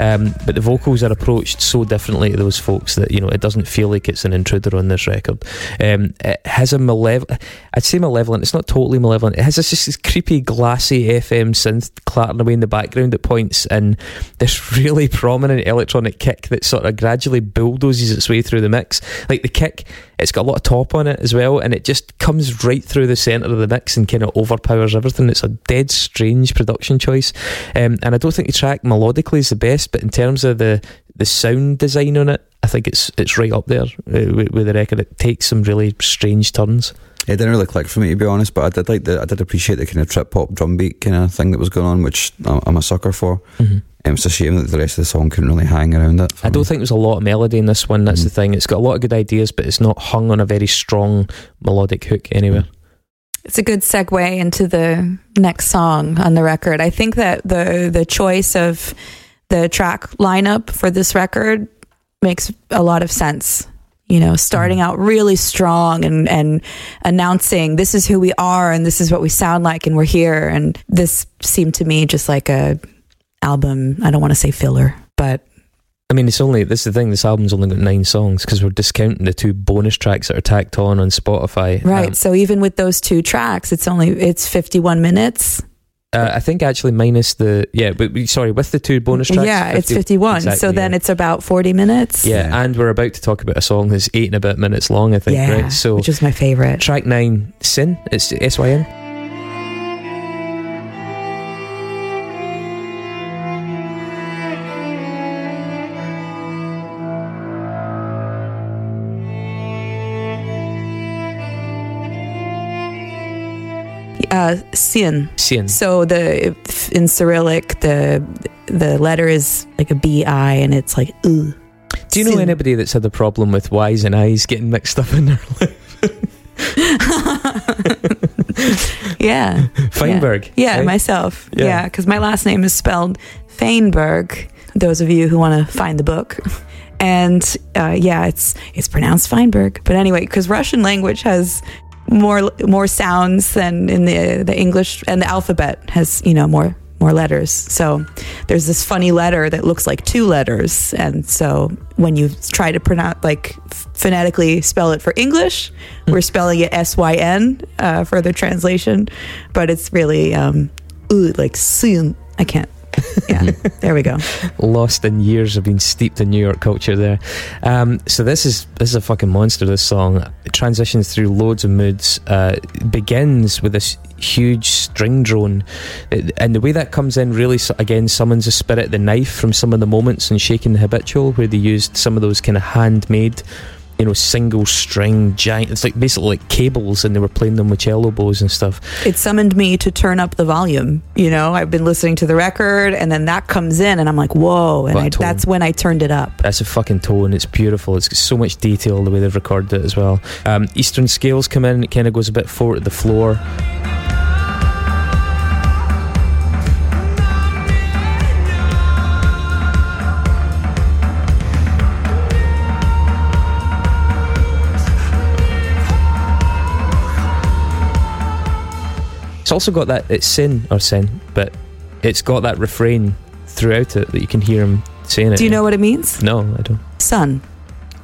Um, but the vocals are approached so differently to those folks that you know it doesn't feel like it's an intruder on this record. Um, it has a malevolent, I'd say malevolent. It's not totally malevolent. It has this, this creepy, glassy FM synth clattering away in the background at points, and this really prominent electronic kick that sort of gradually bulldozes its way through the mix. Like the kick, it's got a lot of top on it as well, and it just comes right through the centre of the mix and kind of overpowers everything. It's a dead strange production choice, um, and I don't think the track melodically is the best, but in terms of the the sound design on it, I think it's it's right up there uh, with, with the record. It takes some really strange turns. It didn't really click for me to be honest, but I did like the I did appreciate the kind of trip hop drum beat kind of thing that was going on, which I'm I'm a sucker for. Mhm. Um, it's a shame that the rest of the song couldn't really hang around it. I don't think there's a lot of melody in this one. That's the thing. It's got a lot of good ideas, but it's not hung on a very strong melodic hook anywhere. It's a good segue into the next song on the record. I think that the the choice of the track lineup for this record makes a lot of sense. You know, starting out really strong and and announcing this is who we are and this is what we sound like and we're here and this seemed to me just like a album. I don't want to say filler, but I mean, it's only this is the thing. This album's only got nine songs because we're discounting the two bonus tracks that are tacked on on Spotify. right. Um, so even with those two tracks, it's only it's 51 minutes. Uh, I think actually minus the yeah, but we- sorry, with the two bonus tracks. yeah, it's 50 51. so then yeah. it's about 40 minutes. Yeah, and we're about to talk about a song that's eight and a bit minutes long. I think, Yeah, right? So which is my favorite. Track nine, Sin. It's S Y N. Uh, sin. Sin. So the in Cyrillic, the the letter is like a B I, and it's like ooh. Do you know anybody that's had a problem with Y's and I's getting mixed up in their life? Yeah. Feinberg. Yeah, right? myself. Yeah. Yeah, because my last name is spelled Feinberg. Those of you who want to find the book. And uh, yeah, it's it's pronounced Feinberg. But anyway, because Russian language has more more sounds than in the the English, and the alphabet has you know more more letters. So there's this funny letter that looks like two letters, and so when you try to pronounce like phonetically spell it for English, we're spelling it S Y N uh, for the translation, but it's really um, ooh, like soon. I can't. Yeah, there we go. Lost in years of being steeped in New York culture there. Um, so this is this is a fucking monster. This song it transitions through loads of moods. Uh, begins with this huge string drone, and the way that comes in really again summons the spirit, the knife from some of the moments in Shaking the Habitual, where they used some of those kind of handmade. You know, single string giant. It's like basically like cables, and they were playing them with cello bows and stuff. It summoned me to turn up the volume. You know, I've been listening to the record, and then that comes in, and I'm like, whoa! And What a I, that's when I turned it up. That's a fucking tone. It's beautiful. It's got so much detail the way they've recorded it as well. Um, Eastern scales come in. It kind of goes a bit forward to the floor. It's also got that it's sin or sin, but it's got that refrain throughout it that you can hear him saying it. Do you know what it means? No, I don't. Son.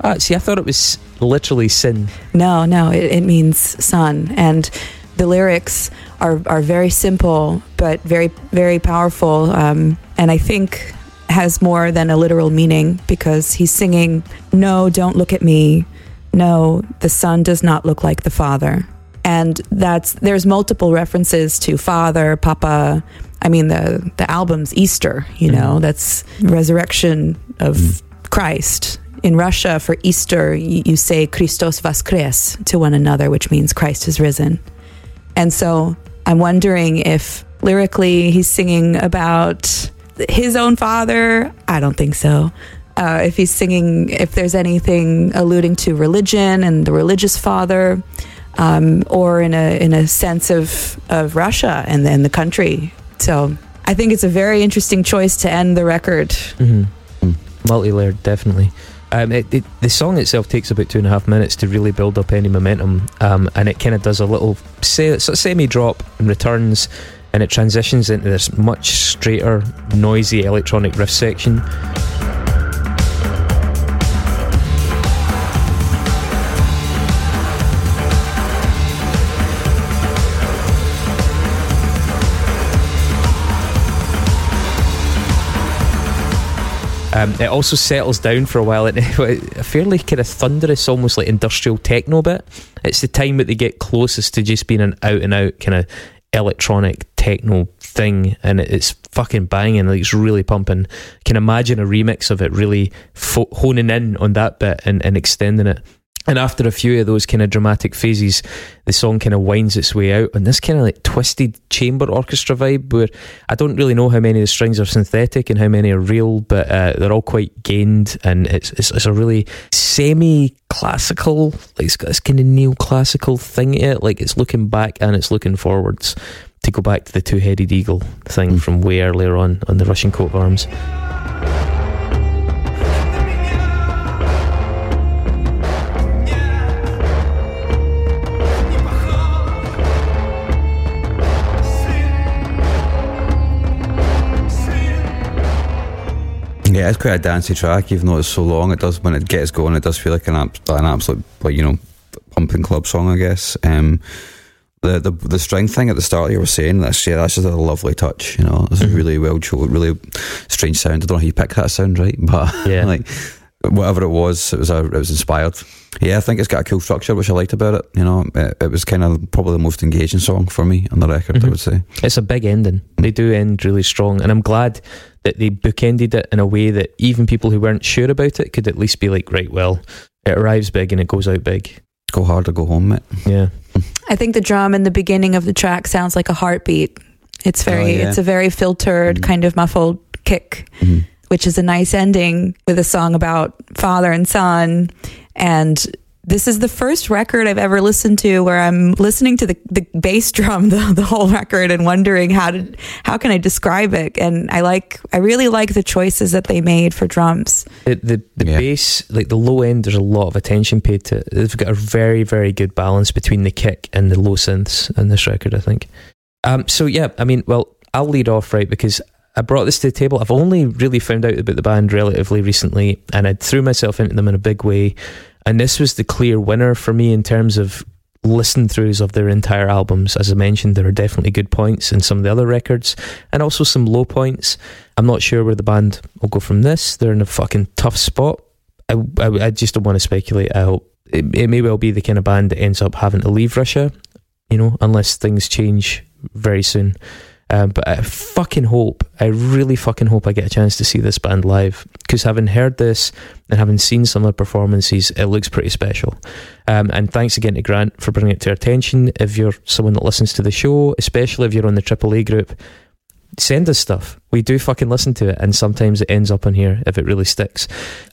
Ah, see, I thought it was literally sin. No, no, it, it means son. And the lyrics are, are very simple, but very, very powerful. Um, and I think has more than a literal meaning because he's singing, No, don't look at me. No, the son does not look like the father. And that's there's multiple references to father, papa. I mean the the album's Easter, you know, that's resurrection of Christ. In Russia, for Easter, you, you say Christos Voskres to one another, which means Christ has risen. And so I'm wondering if lyrically he's singing about his own father. I don't think so. Uh, if he's singing, if there's anything alluding to religion and the religious father, um, or in a in a sense of of Russia and then the country. So I think it's a very interesting choice to end the record. Mm-hmm. Multi-layered, definitely. Um, it, it, the song itself takes about two and a half minutes to really build up any momentum, um, and it kind of does a little se- semi-drop and returns, and it transitions into this much straighter, noisy electronic riff section. Um, it also settles down for a while a fairly kind of thunderous, almost like industrial techno bit. It's the time that they get closest to just being an out and out kind of electronic techno thing, and it's fucking banging. Like it's really pumping. Can imagine a remix of it really fo- honing in on that bit and, and extending it. And after a few of those kind of dramatic phases, the song kind of winds its way out on this kind of like twisted chamber orchestra vibe where I don't really know how many of the strings are synthetic and how many are real, but uh, they're all quite gained and it's, it's, it's a really semi classical, like it's got this kind of neoclassical thing to it. Like it's looking back and it's looking forwards to go back to the two headed eagle thing from way earlier on on the Russian coat of arms. Yeah, it's quite a dancey track, even though it's so long. It does when it gets going, it does feel like an, an absolute, like you know, pumping club song, I guess. Um, the, the the string thing at the start you were saying that's yeah that's just a lovely touch you know it's a really well chosen really strange sound I don't know how you picked that sound right but Yeah. like whatever it was it was a, it was inspired yeah I think it's got a cool structure which I liked about it you know it, it was kind of probably the most engaging song for me on the record I would say It's a big ending. They do end really strong, and I'm glad that they bookended it in a way that even people who weren't sure about it could at least be like, right, well, it arrives big and it goes out big. Go hard or go home, mate. Yeah. I think the drum in the beginning of the track sounds like a heartbeat. It's very, Oh, yeah. it's a very filtered, mm-hmm. kind of muffled kick, mm-hmm. which is a nice ending with a song about father and son. And this is the first record I've ever listened to where I'm listening to the, the bass drum the, the whole record and wondering how to how can I describe it. And I like I really like the choices that they made for drums. The the, the bass, like the low end, there's a lot of attention paid to it. They've got a very, very good balance between the kick and the low synths in this record, I think. Um, so yeah, I mean, well, I'll lead off right because I brought this to the table. I've only really found out about the band relatively recently, and I threw myself into them in a big way. And this was the clear winner for me in terms of listen throughs of their entire albums. As I mentioned, there are definitely good points in some of the other records, and also some low points. I'm not sure where the band will go from this. They're in a fucking tough spot. I, I, I just don't want to speculate. I hope it, it may well be the kind of band that ends up having to leave Russia, you know, unless things change very soon. Um, but I fucking hope, I really fucking hope I get a chance to see this band live because having heard this and having seen some of the performances, it looks pretty special. Um, and thanks again to Grant for bringing it to our attention. If you're someone that listens to the show, especially if you're on the AAA group, send us stuff. We do fucking listen to it, and sometimes it ends up on here if it really sticks.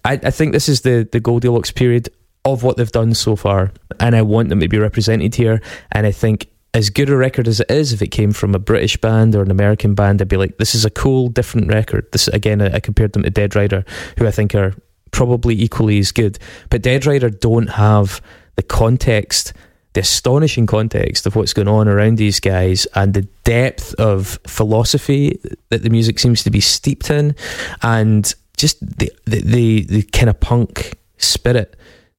I, I think this is the the Goldilocks period of what they've done so far, and I want them to be represented here. And I think as good a record as it is, if it came from a British band or an American band, I'd be like, this is a cool, different record. This again, I, I compared them to Dead Rider, who I think are probably equally as good. But Dead Rider don't have the context the astonishing context of what's going on around these guys and the depth of philosophy that the music seems to be steeped in, and just the the the, the kind of punk spirit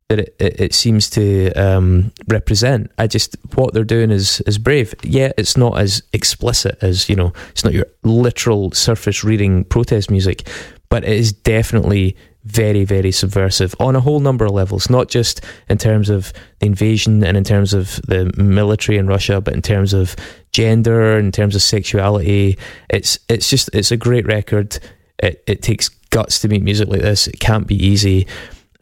that it, it, it seems to um, represent. I just what they're doing is is brave. Yeah, it's not as explicit as you know. It's not your literal surface reading protest music, but it is definitely very very subversive on a whole number of levels. Not just in terms of the invasion and in terms of the military in Russia, but in terms of gender, in terms of sexuality. It's it's just it's a great record. It it takes guts to make music like this. It can't be easy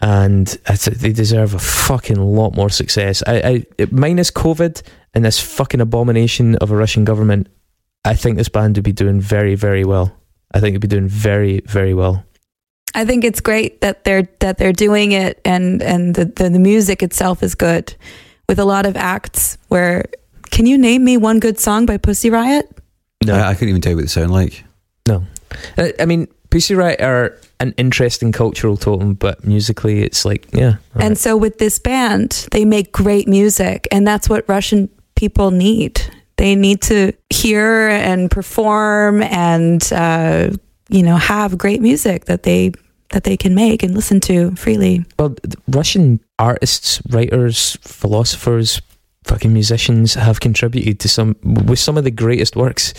and they deserve a fucking lot more success. I, I minus COVID and this fucking abomination of a Russian government, I think this band would be doing very, very well. I think it'd be doing very, very well. I think it's great that they're that they're doing it and and the, the, the music itself is good with a lot of acts where can you name me one good song by Pussy Riot? No. I, I couldn't even tell you what they sound like. No, I, I mean Pussy Riot are an interesting cultural totem, but musically, it's like yeah. And so with this band, they make great music and that's what Russian people need. They need to hear and perform and uh, you know have great music that they that they can make and listen to freely. Well, Russian artists, writers, philosophers, fucking musicians have contributed to some with some of the greatest works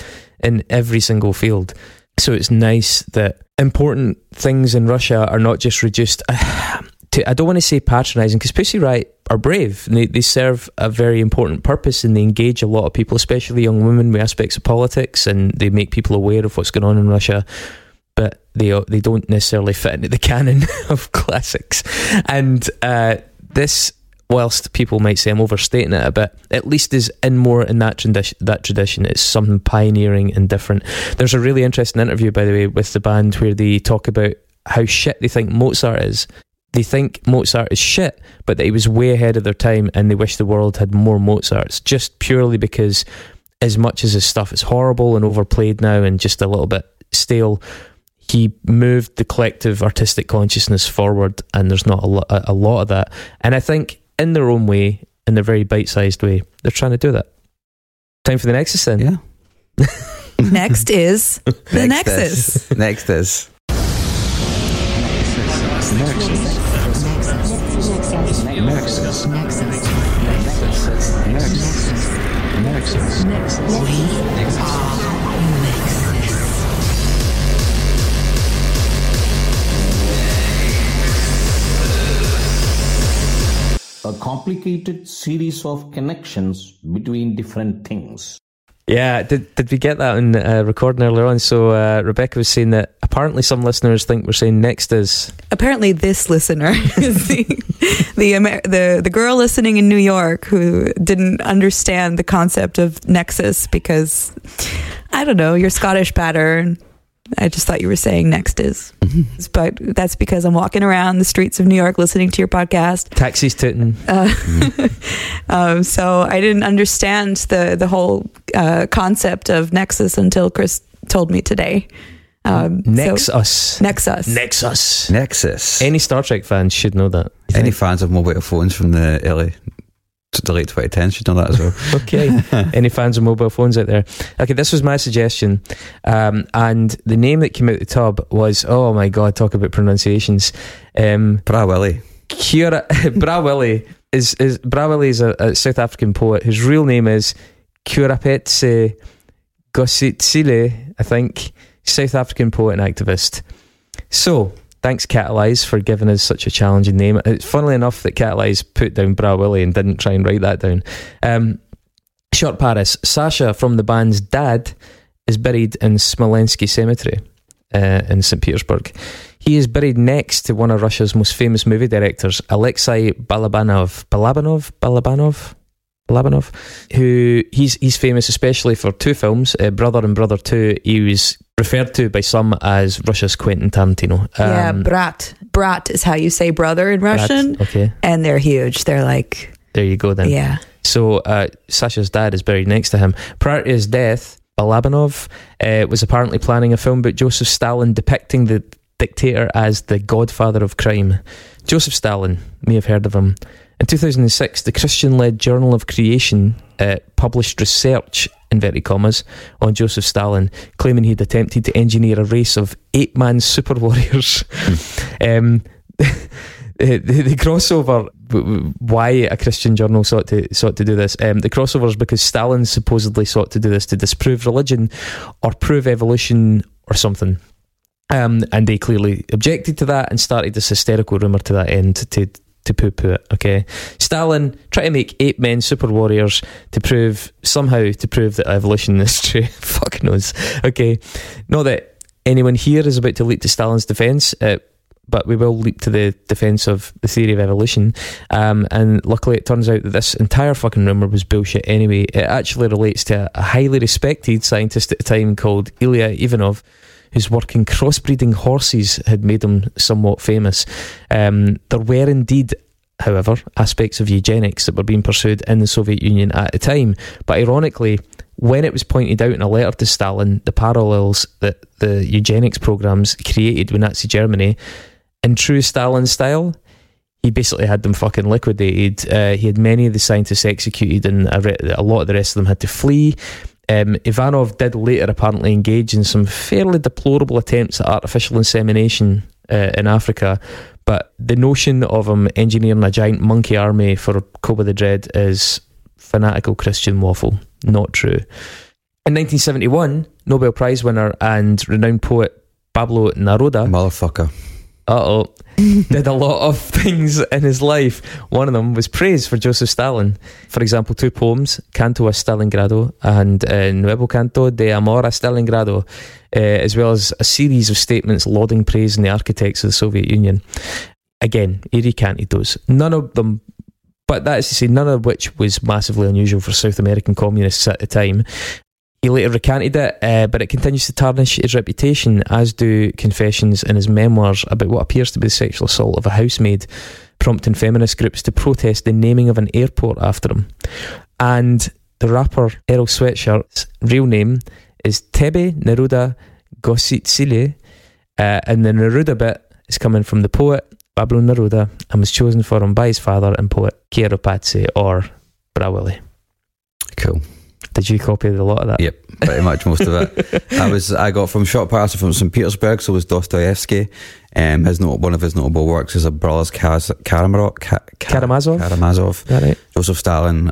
in every single field. So it's nice that important things in Russia are not just reduced to. I don't want to say patronising because Pussy Riot are brave. They they serve a very important purpose and they engage a lot of people, especially young women, with aspects of politics, and they make people aware of what's going on in Russia but they they don't necessarily fit into the canon of classics. And uh, this, whilst people might say I'm overstating it a bit, at least is in more in that tradition. That tradition it's something pioneering and different. There's a really interesting interview, by the way, with the band where they talk about how shit they think Mozart is. They think Mozart is shit, but that he was way ahead of their time, and they wish the world had more Mozarts, just purely because, as much as his stuff is horrible and overplayed now and just a little bit stale, he moved the collective artistic consciousness forward, and there's not a, lo- a, a lot of that. And I think, in their own way, in their very bite-sized way, they're trying to do that. Time for the Nexus, then. Yeah. Next is the Nexus. Next is. Next is. Nexus. Nexus. Nexus. A complicated series of connections between different things. Yeah, did did we get that in uh, recording earlier on? So uh, Rebecca was saying that apparently some listeners think we're saying next is Apparently, this listener is the the, Amer- the the girl listening in New York who didn't understand the concept of Nexus because I don't know your Scottish pattern. I just thought you were saying next is, but that's because I'm walking around the streets of New York listening to your podcast. taxis tooting. Uh, um, so I didn't understand the the whole uh, concept of Nexus until Chris told me today. Um, so- Nexus. Nexus. Nexus. Nexus. Any Star Trek fans should know that. Any fans of mobile phones from the early, the late 2010s should know that as well. okay. Any fans of mobile phones out there? Okay, this was my suggestion. Um, and the name that came out the tub was, oh my God, talk about pronunciations. Um, Bra Willie. Kira, Bra Willie is, is, Bra Willie is a, a South African poet whose real name is Keorapetse Kgositsile, I think, South African poet and activist. So, thanks Catalyze for giving us such a challenging name. It's funnily enough that Catalyze put down Bra Willie and didn't try and write that down. Um, Shortparis, Sasha from the band's dad is buried in Smolensky Cemetery uh, in St. Petersburg. He is buried next to one of Russia's most famous movie directors, Alexei Balabanov. Balabanov? Balabanov? Balabanov, who he's he's famous especially for two films, uh, Brother and Brother Two. He was referred to by some as Russia's Quentin Tarantino. yeah, Um, brat. Brat is how you say brother in Brat, Russian. okay. And they're huge. They're like, There you go then. Yeah. So uh, Sasha's dad is buried next to him. Prior to his death, Balabanov uh, was apparently planning a film about Joseph Stalin depicting the dictator as the godfather of crime. Joseph Stalin, may have heard of him. In 2006, the Christian led Journal of Creation uh, published research, inverted commas, on Joseph Stalin, claiming he'd attempted to engineer a race of eight man super warriors. um, the, the crossover, why a Christian journal sought to sought to do this. Um, the crossover is because Stalin supposedly sought to do this to disprove religion or prove evolution or something. Um, and they clearly objected to that and started this hysterical rumor to that end to to poo poo it. Okay, Stalin try to make eight men super warriors to prove somehow to prove that evolution is true. Fuck knows. Okay, not that anyone here is about to leap to Stalin's defense. Uh, but we will leap to the defense of the theory of evolution. Um, and luckily, it turns out that this entire fucking rumor was bullshit anyway. It actually relates to a highly respected scientist at the time called Ilya Ivanov, whose work in crossbreeding horses had made him somewhat famous. Um, there were indeed, however, aspects of eugenics that were being pursued in the Soviet Union at the time. But ironically, when it was pointed out in a letter to Stalin, the parallels that the eugenics programs created with Nazi Germany, in true Stalin style, he basically had them fucking liquidated. Uh, he had many of the scientists executed, and a, re- a lot of the rest of them had to flee. Um, Ivanov did later apparently engage in some fairly deplorable attempts at artificial insemination uh, in Africa, but the notion of him engineering a giant monkey army for Koba the Dread is fanatical Christian waffle. Not true. In 1971, Nobel Prize winner and renowned poet Pablo Neruda. Motherfucker. Uh oh. did a lot of things in his life. One of them was praise for Joseph Stalin. For example, two poems, Canto a Stalingrado and uh, Nuevo Canto de Amor a Stalingrado, uh, as well as a series of statements lauding praise in the architects of the Soviet Union. Again, he recanted those. None of them, but that is to say, none of which was massively unusual for South American communists at the time. He later recanted it, uh, but it continues to tarnish his reputation, as do confessions in his memoirs about what appears to be the sexual assault of a housemaid, prompting feminist groups to protest the naming of an airport after him. And the rapper Earl Sweatshirt's real name is Thebe Neruda Kgositsile, uh, and the Neruda bit is coming from the poet Pablo Neruda and was chosen for him by his father and poet Piero Pazzi or Bra Willie. Cool. Did you copy a lot of that? Yep, pretty much most of it. I was I got from Shortparis from St Petersburg, so was Dostoevsky. Um, his not, one of his notable works is a Brothers Kaz, Karamazov. Ka, Ka- Karamazov? Karamazov. That right? Joseph Stalin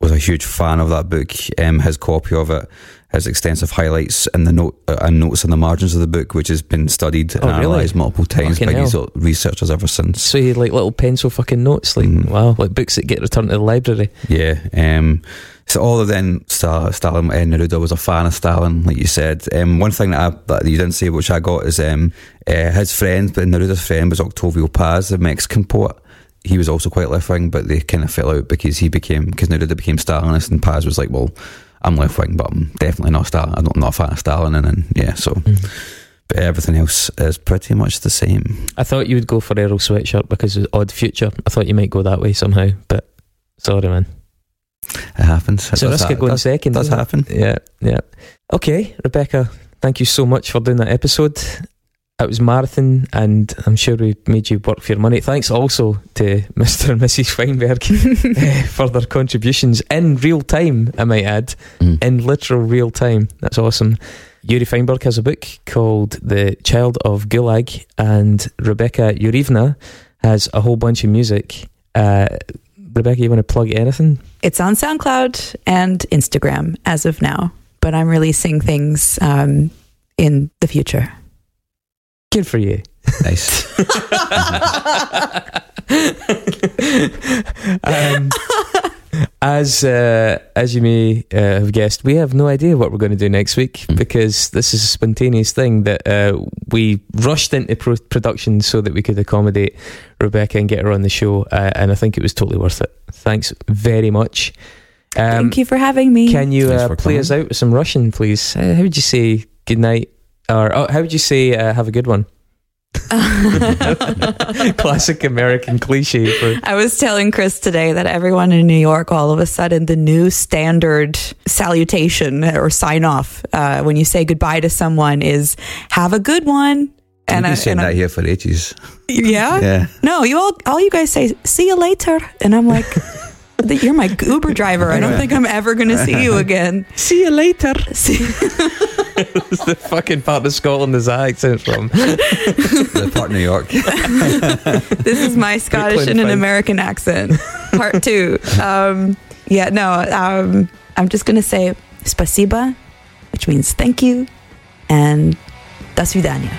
was a huge fan of that book. Um, his copy of it has extensive highlights and the note uh, and notes in the margins of the book, which has been studied and Oh, really? analysed multiple times Fucking by these researchers ever since. So you had, like little pencil fucking notes, like Mm-hmm. wow, like books that get returned to the library. Yeah. Um, so all of then, Stal- Stalin, uh, Neruda was a fan of Stalin, like you said. Um, one thing that, I, that you didn't say, which I got, is um, uh, his friend, but Neruda's friend was Octavio Paz, the Mexican poet. He was also quite left wing, but they kind of fell out because he became because Neruda became Stalinist, and Paz was like, "Well, I'm left wing, but I'm definitely not Stalin. I'm not, not a fan of Stalin." And then yeah, so but everything else is pretty much the same. I thought you would go for Earl Sweatshirt because of Odd Future. I thought you might go that way somehow, but sorry, man. It happens. It It's a does risk ha- of going does- second. Does isn't it? happen. Yeah, yeah. Okay, Rebecca, thank you so much for doing that episode. It was marathon, and I'm sure we made you work for your money. Thanks also to Mr. and Mrs. Weinberg eh, for their contributions in real time, I might add, in literal real time. That's awesome. Yuri Feinberg has a book called The Child of Gulag, and Rebecca Yurivna has a whole bunch of music. Uh, Rebecca, you want to plug anything? It's on SoundCloud and Instagram as of now, but I'm releasing things um, in the future. Good for you. Nice. um, as uh, as you may uh, have guessed, we have no idea what we're going to do next week because this is a spontaneous thing that uh, we rushed into pro- production so that we could accommodate Rebecca and get her on the show, uh, and I think it was totally worth it. Thanks very much. Um, Thank you for having me. Can you Thanks uh, for play us out with some Russian, please? Uh, how would you say good night? Or oh, how would you say uh, have a good one? Classic American cliche for I was telling Chris today that everyone in New York, all of a sudden, the new standard salutation or sign off uh, when you say goodbye to someone is "Have a good one." And You've been I- saying that I- here for ages. Yeah. Yeah. No, you all all you guys say see you later, and I'm like, you're my Uber driver. I don't think I'm ever gonna see you again. See you later. See- It's the fucking part of Scotland is that accent from. the part of New York. this is my Scottish Brooklyn and an Fine. American accent, part two. Um, yeah, no, um, I'm just gonna say spasiba, which means thank you, and до свидания.